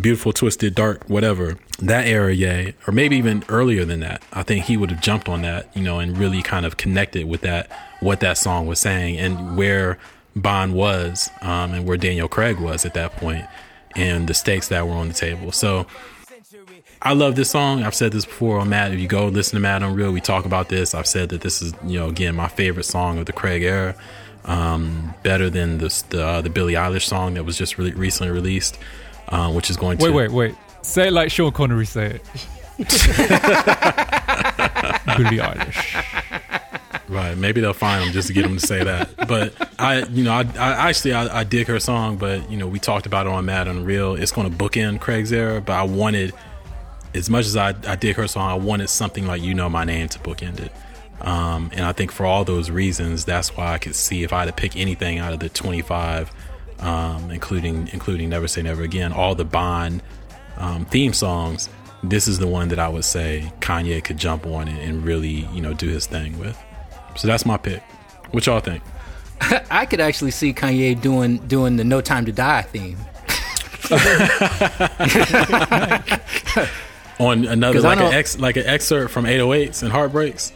beautiful, twisted, dark, whatever. That era Ye, or maybe even earlier than that. I think he would have jumped on that, you know, and really kind of connected with that, what that song was saying and where Bond was, um, and where Daniel Craig was at that point, and the stakes that were on the table. So, I love this song. I've said this before on Mad. If you go listen to Mad Unreal, we talk about this. I've said that this is, you know, again, my favorite song of the Craig era. Um, better than the the, uh, the Billie Eilish song that was just really recently released, uh, which is going to Wait, wait, wait. Say it like Sean Connery say it. Billie Eilish. Right. Maybe they'll find him just to get him to say that. But I, you know, I, I actually I, I dig her song, but you know, we talked about it on Mad Unreal. It's going to bookend Craig's era, but I wanted, as much as I, I dig her song, I wanted something like "You Know My Name" to bookend it. Um, and I think for all those reasons, that's why I could see if I had to pick anything out of the 25, um, including including Never Say Never Again, all the Bond um, theme songs. this is the one that I would say Kanye could jump on and, and really, you know, do his thing with. So that's my pick. What y'all think? I could actually see Kanye doing doing the No Time to Die theme. On another like an ex, like an excerpt from 808s and Heartbreaks.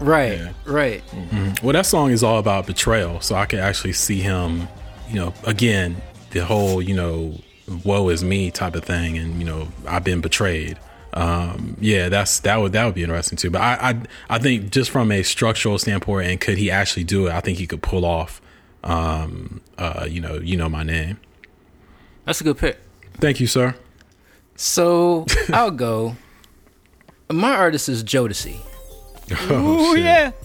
Right, Yeah. right. Mm-hmm. Well, that song is all about betrayal, so I can actually see him, you know, again, the whole, you know, woe is me type of thing, and you know, I've been betrayed. Um, yeah, that's that would that would be interesting too. But I, I I think just from a structural standpoint, and could he actually do it? I think he could pull off, um, uh, you know, you know my name. That's a good pick. Thank you, sir. So I'll go. My artist is Jodeci. Oh, Ooh, yeah.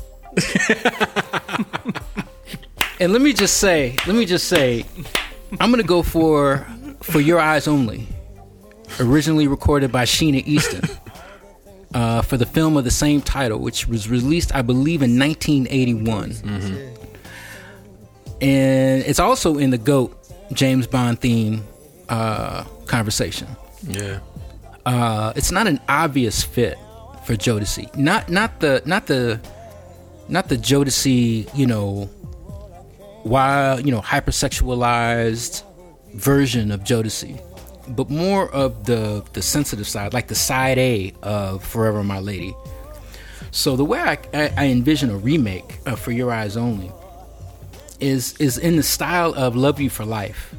And let me just say, let me just say, I'm gonna go for for your eyes only. Originally recorded by Sheena Easton uh, for the film of the same title, which was released, I believe, in 1981. And it's also in the GOAT James Bond theme uh, conversation. Yeah. Uh, it's not an obvious fit for Jodeci. Not not the not the not the Jodeci, you know, wild, you know, hypersexualized version of Jodeci, but more of the the sensitive side, like the side A of Forever My Lady. So the way I, I, I envision a remake of For Your Eyes Only is is in the style of Love You for Life,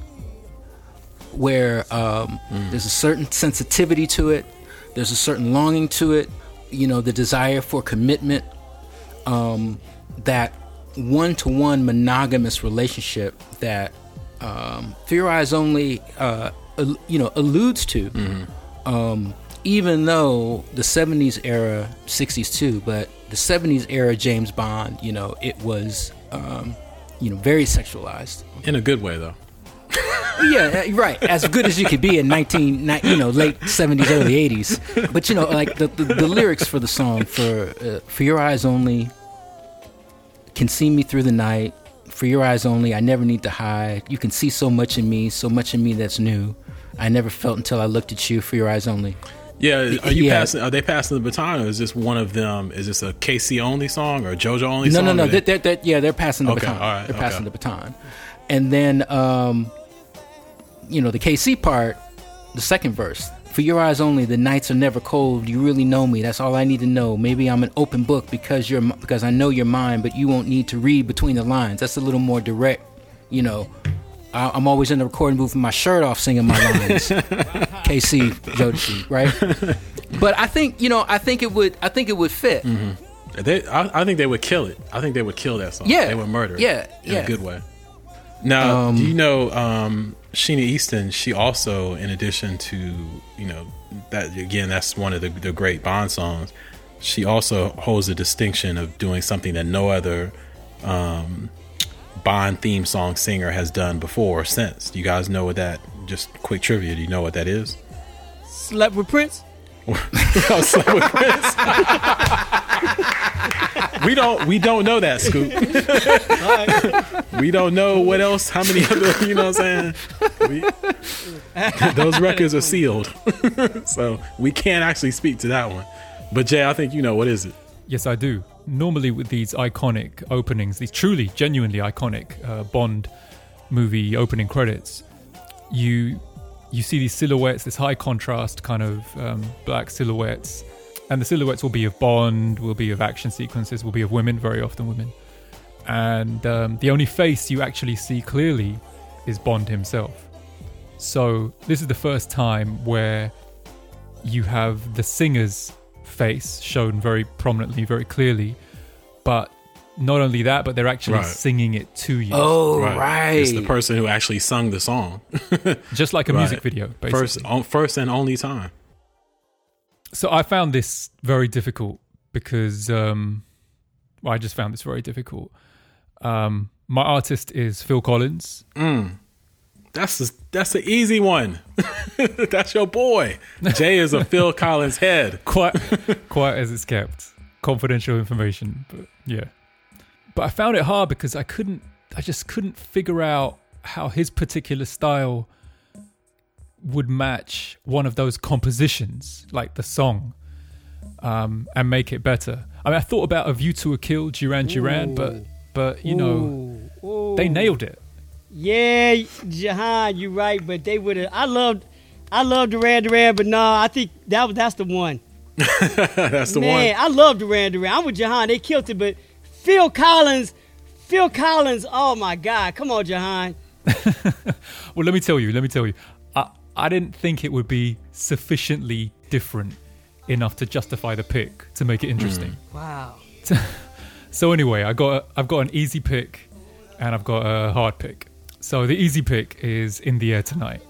where um, there's a certain sensitivity to it, there's a certain longing to it, you know, the desire for commitment, um, that one to one monogamous relationship that um, For Your Eyes Only, uh, you know, alludes to. Um, even though the 70s era, 60s too, but the 70s era James Bond, you know, it was, um, you know, very sexualized. In a good way, though. Yeah, uh, right. As good as you could be in 19, you know, late 70s, early 80s. But, you know, like the, the, the lyrics for the song, for, uh, for Your Eyes Only, Can See Me Through the Night, For Your Eyes Only, I Never Need to Hide, You Can See So Much in Me, So Much in Me That's New, I Never Felt Until I Looked at You, For Your Eyes Only. Yeah, are you Yeah. passing? Are they passing the baton, or is this one of them? Is this a KC only song or a JoJo only No, song? no, no. They're, they- they're, they're- yeah, they're passing the Okay, baton. right, they're passing the baton. And then, um, you know, the KC part, the second verse. For your eyes only, the nights are never cold. You really know me. That's all I need to know. Maybe I'm an open book because you're because I know you're mine, but you won't need to read between the lines. That's a little more direct. You know, I, I'm always in the recording booth with my shirt off, singing my lines. KC Jodeci, right? But I think you know, I think it would, I think it would fit. They, I, I think they would kill it. I think they would kill that song. Yeah. they would murder it. Yeah, in yeah. a good way. Now, Um, do you know um, Sheena Easton? She also, in addition to you know that again, that's one of the, the great Bond songs. She also holds the distinction of doing something that no other um, Bond theme song singer has done before or since. Do you guys know what that? Just quick trivia. Do you know what that is? Slept with Prince. Oh, Slept with Prince. we don't we don't know that scoop. we don't know what else. How many other? You know what I'm saying? We, those records are sealed, so we can't actually speak to that one. But Jay, I think you know what is it? Yes, I do. Normally, with these iconic openings, these truly, genuinely iconic uh, Bond movie opening credits, you you see these silhouettes, this high contrast kind of um, black silhouettes, and the silhouettes will be of Bond, will be of action sequences, will be of women, very often women, and um, the only face you actually see clearly is Bond himself. So this is the first time where you have the singer's face shown very prominently, very clearly. But not only that, but they're actually Right. singing it to you, Oh, right. It's the person who actually sung the song just like a Right. music video, basically. first, on, first and only time. So I found this very difficult because um, well, I just found this very difficult. Um, my artist is Phil Collins. That's the, that's the easy one. that's your boy. Jay is a Phil Collins head. Quite, quiet as it's kept, confidential information. But yeah, but I found it hard because I couldn't, I just couldn't figure out how his particular style would match one of those compositions, like the song, um, and make it better. I mean, I thought about A View to a Kill, Duran Duran, but but you know, Ooh, ooh. they nailed it. Yeah, Jehan, you're right, but they would have. I loved, I loved Duran Duran, but no, I think that was that's the one. That's the Man, one. I love Duran Duran. I'm with Jehan. They killed it, but Phil Collins, Phil Collins. Oh my God, come on, Jehan. Well, let me tell you, let me tell you, I, I didn't think it would be sufficiently different enough to justify the pick to make it hmm. interesting. Wow. So anyway, I got I've got an easy pick and I've got a hard pick. So the easy pick is In the Air Tonight,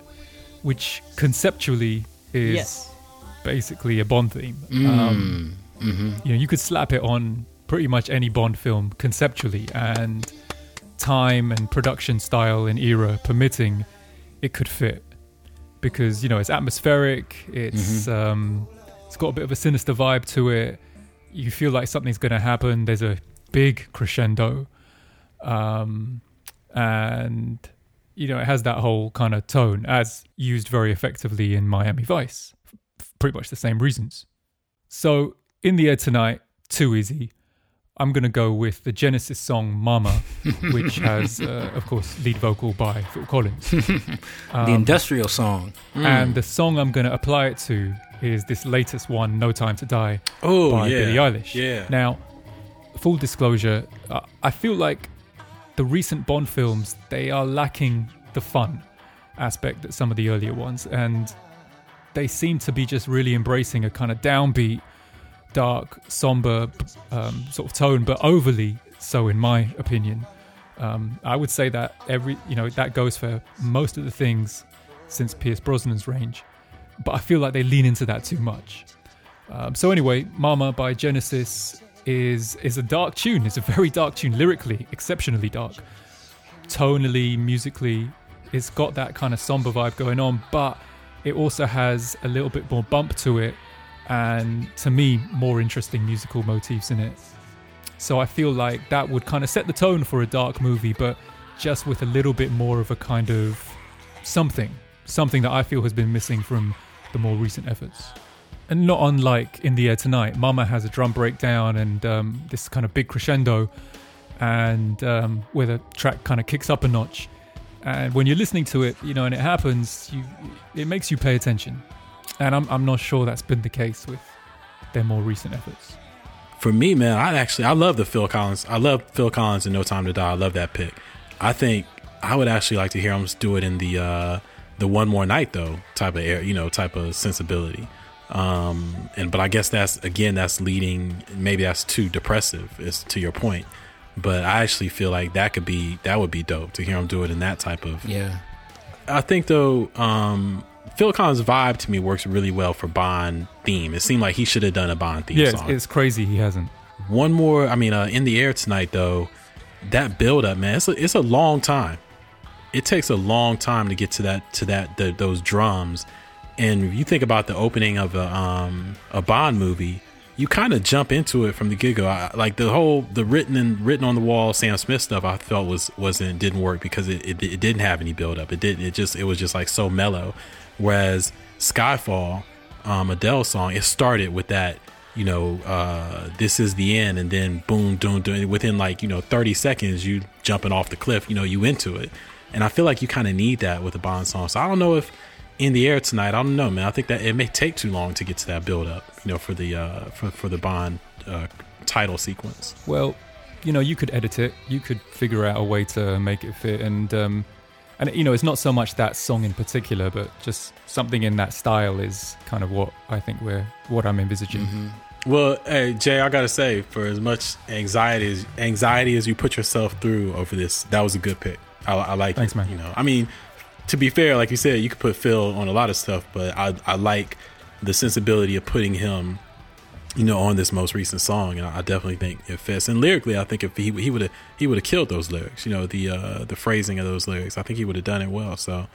which conceptually is Yes. basically a Bond theme. Um, You know, you could slap it on pretty much any Bond film conceptually, and time and production style and era permitting, it could fit because you know it's atmospheric. It's um, it's got a bit of a sinister vibe to it. You feel like something's going to happen. There's a big crescendo, um, and you know it has that whole kind of tone as used very effectively in Miami Vice. F- pretty much the same reasons. So in the air tonight, too easy. I'm gonna go with the Genesis song "Mama," which has, uh, of course, lead vocal by Phil Collins. the industrial song. And the song I'm going to apply it to is this latest one, No Time to Die, Oh, by yeah. Billie Eilish. Yeah. Now, full disclosure, uh, I feel like the recent Bond films, they are lacking the fun aspect that some of the earlier ones. And they seem to be just really embracing a kind of downbeat, dark, somber um, sort of tone, but overly so, in my opinion. Um, I would say that every, you know, that goes for most of the things since Pierce Brosnan's range, but I feel like they lean into that too much. Um, so anyway, Mama by Genesis is is a dark tune. It's a very dark tune, lyrically exceptionally dark, tonally, musically. It's got that kind of somber vibe going on, but it also has a little bit more bump to it, and to me, more interesting musical motifs in it. So I feel like that would kind of set the tone for a dark movie, but just with a little bit more of a kind of something, something that I feel has been missing from the more recent efforts. And not unlike In the Air Tonight, Mama has a drum breakdown and um, this kind of big crescendo, and um, where the track kind of kicks up a notch. And when you're listening to it, you know, and it happens, you it makes you pay attention. And I'm I'm not sure that's been the case with their more recent efforts. For me, man, I actually I love the Phil Collins. I love Phil Collins and No Time to Die. I love that pick. I think I would actually like to hear him do it in the uh the one more night though type of air, you know, type of sensibility. Um and but I guess that's again that's leading maybe that's too depressive is to your point. But I actually feel like that could be that would be dope to hear him do it in that type of Yeah. I think though, um, Phil Collins' vibe to me works really well for Bond theme. It seemed like he should have done a Bond theme Yeah, it's, song. it's crazy he hasn't. One more, I mean, uh, in the air tonight though, that build up, man, it's a, it's a long time. It takes a long time to get to that to that the, those drums. And you think about the opening of a um, a Bond movie, you kind of jump into it from the get go. Like the whole the written and written on the wall Sam Smith stuff, I felt was wasn't didn't work because it, it, it didn't have any build up. It didn't it just it was just like so mellow. Whereas Skyfall, um, Adele song, it started with that you know, uh, this is the end, and then boom, boom, boom. Within like you know, thirty seconds, you jumping off the cliff. You know, you into it, and I feel like you kind of need that with a Bond song. So I don't know if in the air tonight. I don't know, man. I think that it may take too long to get to that build up. You know, for the uh, for for the Bond uh, title sequence. Well, you know, you could edit it. You could figure out a way to make it fit, and um, and you know, it's not so much that song in particular, but just something in that style is kind of what I think we're what I'm envisaging. Well, hey Jay, I gotta say, for as much anxiety as anxiety as you put yourself through over this, that was a good pick. I, I like Thanks, it. man. You know, I mean, to be fair, like you said, you could put Phil on a lot of stuff, but I I like the sensibility of putting him, you know, on this most recent song, and I definitely think it fits. And lyrically, I think if he he would have he would have killed those lyrics, you know, the uh the phrasing of those lyrics, I think he would have done it well. So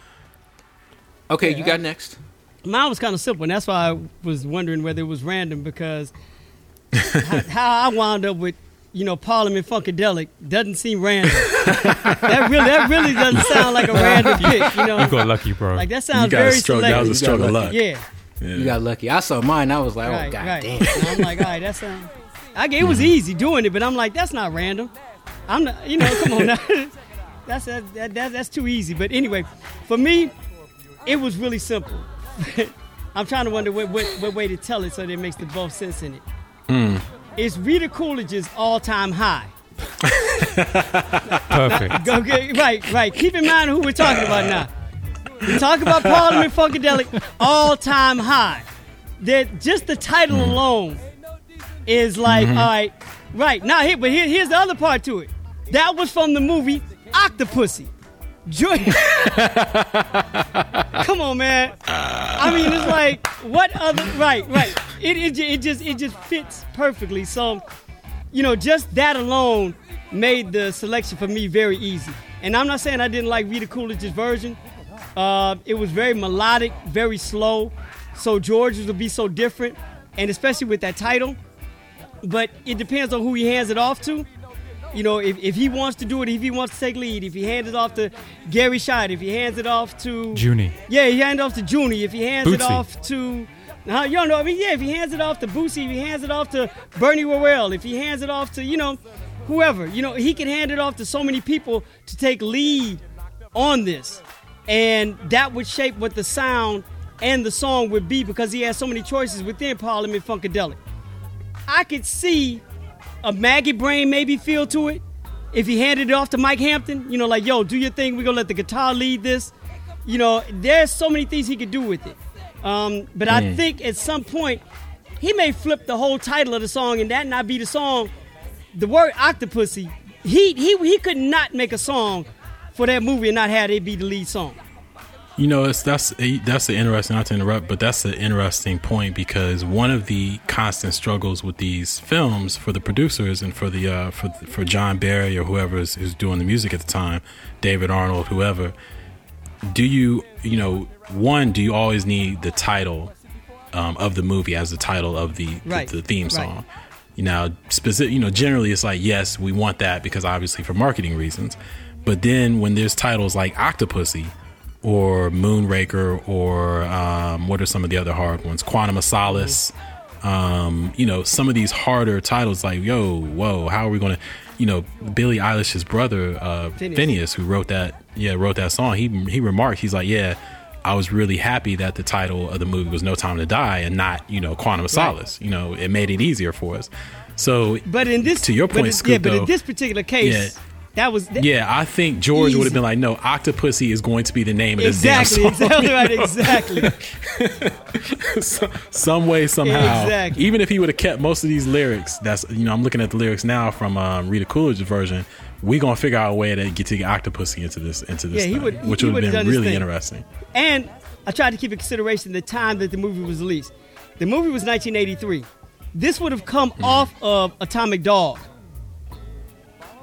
Okay, you got next. Mine was kind of simple, and that's why I was wondering whether it was random because how, how I wound up with you know, Parliament Funkadelic doesn't seem random. that really, that really doesn't sound like a random pick. You know, You got lucky, bro. like that You sounds got very a stroke. That was a selective. stroke of luck. Yeah, Yeah. You got lucky. I saw mine. I was like, right, oh god right. damn. And I'm like, all right, that's um, I, it was easy doing it, but I'm like, that's not random. I'm not, you know, come on now. that's that, that, that, that's too easy. But anyway, for me, it was really simple. I'm trying to wonder what, what, what way to tell it so that it makes the most sense in it. It's Rita Coolidge's all-time high. Perfect. Okay, right, right. Keep in mind who we're talking about now. We talk about Parliament Funkadelic all-time high. That just the title mm-hmm. alone is like, mm-hmm. all right, right now. Here, but here, here's the other part to it. That was from the movie Octopussy. Joy- Come on, man. I mean, it's like what other? Right, right. It, it, it just it just fits perfectly. So, you know, just that alone made the selection for me very easy. And I'm not saying I didn't like Rita Coolidge's version. Uh, it was very melodic, very slow. So George's would be so different, and especially with that title. But it depends on who he hands it off to. You know, if, if he wants to do it, if he wants to take lead, if he hands it off to Garry Shider, if he hands it off to Junie. yeah, he hands it off to Junie. If he hands it off to, uh, you don't know. I mean, yeah, if he hands it off to Bootsy, if he hands it off to Bernie Worrell, if he hands it off to, you know, whoever, you know, he can hand it off to so many people to take lead on this, and that would shape what the sound and the song would be because he has so many choices within Parliament Funkadelic. I could see a Maggot Brain maybe feel to it if he handed it off to Mike Hampton. You know, like, yo, do your thing. We're going to let the guitar lead this. You know, there's so many things he could do with it. Um, but I think at some point, he may flip the whole title of the song and that not be the song. The word Octopussy, he, he, he could not make a song for that movie and not have it be the lead song. You know, it's that's a, that's an interesting. Not to interrupt, but that's an interesting point because one of the constant struggles with these films for the producers and for the uh, for for John Barry or whoever is, is doing the music at the time, David Arnold, whoever. Do you you know one? Do you always need the title um, of the movie as the title of the Right, the, the theme right. song? You know, specific. You know, generally it's like yes, we want that because obviously for marketing reasons. But then when there's titles like Octopussy or Moonraker or um, what are some of the other hard ones? Quantum of Solace. Um, you know, some of these harder titles like yo, whoa, how are we gonna? You know, Billie Eilish's brother uh, Finneas. Finneas, who wrote that, yeah, wrote that song. He he remarked, he's like, yeah. I was really happy that the title of the movie was No Time to Die and not, you know, Quantum of Solace. You know, it made it easier for us. So, But in this, To your point, in- Scoop, yeah, but in this particular case, Yeah. That was that, yeah, I think George would have been like, no, Octopussy is going to be the name of this exactly, damn song. exactly right, exactly. So- some way somehow Exactly. even if he would have kept most of these lyrics that's you know i'm looking at the lyrics now from um, rita coolidge's version We're gonna figure out a way to get to get octopussy into this into this Yeah, he thing, would- which would would've been really interesting And I tried to keep in consideration the time that the movie was released. The movie was 1983. This would have come off of Atomic Dog.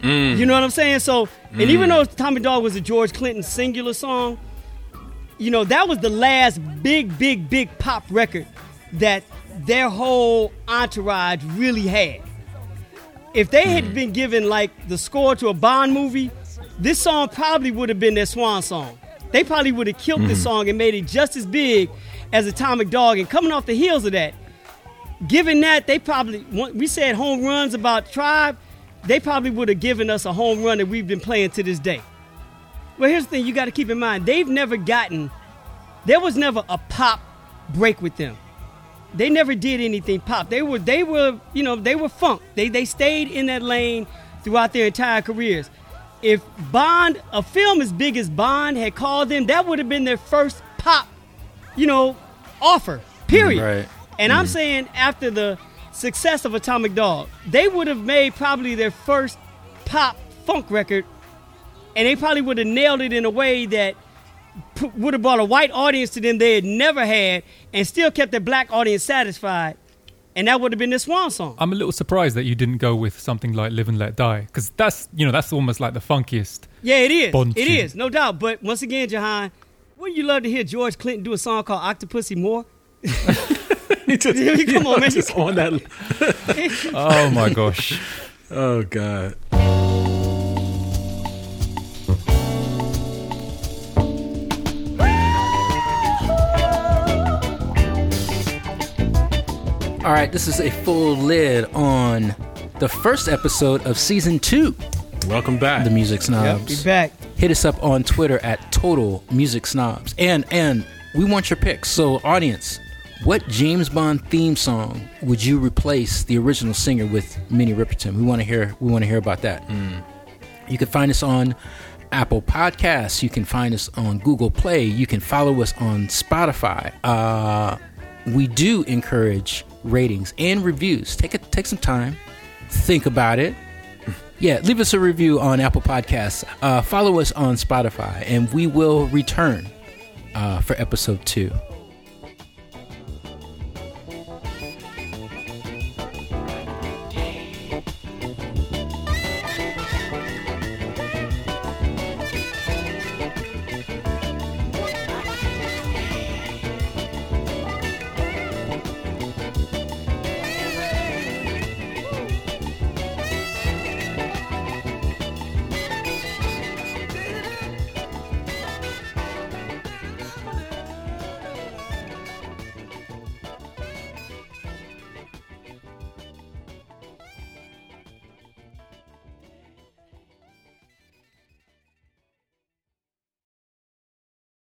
Mm. You know what I'm saying? So, and even mm. though Atomic Dog was a George Clinton singular song, you know, that was the last big, big, big pop record that their whole entourage really had. If they had mm. been given like the score to a Bond movie, this song probably would have been their swan song. They probably would have killed this mm-hmm. song and made it just as big as Atomic Dog. And coming off the heels of that, given that they probably we said home runs about Tribe, they probably would have given us a home run that we've been playing to this day. Well, here's the thing you got to keep in mind: they've never gotten, there was never a pop break with them. They never did anything pop. They were they were you know they were funk. They they stayed in that lane throughout their entire careers. If Bond, a film as big as Bond, had called them, that would have been their first pop, you know, offer. Period. Right. And I'm mm-hmm. saying after the success of Atomic Dog, they would have made probably their first pop funk record, and they probably would have nailed it in a way that p- would have brought a white audience to them they had never had, and still kept their black audience satisfied. And that would have been the swan song. I'm a little surprised that you didn't go with something like "Live and Let Die" because that's you know that's almost like the funkiest. Yeah, it is. Bond it tune. is, no doubt. But once again, Jehan, wouldn't you love to hear George Clinton do a song called Octopussy more? He just- Come on, man. just on that Oh my gosh! Oh God. All right, this is a full lid on the first episode of season two, Welcome back. The Music Yep, be Snobs. back. Hit us up on Twitter at Total Music Snobs, and and we want your picks. So, audience, what James Bond theme song would you replace the original singer with Minnie Riperton? We want to hear. We want to hear about that. You can find us on Apple Podcasts. You can find us on Google Play. You can follow us on Spotify. Uh, we do encourage ratings and reviews. Take a, take some time, think about it. Yeah, leave us a review on Apple Podcasts. Uh, follow us on Spotify, and we will return uh, for episode two.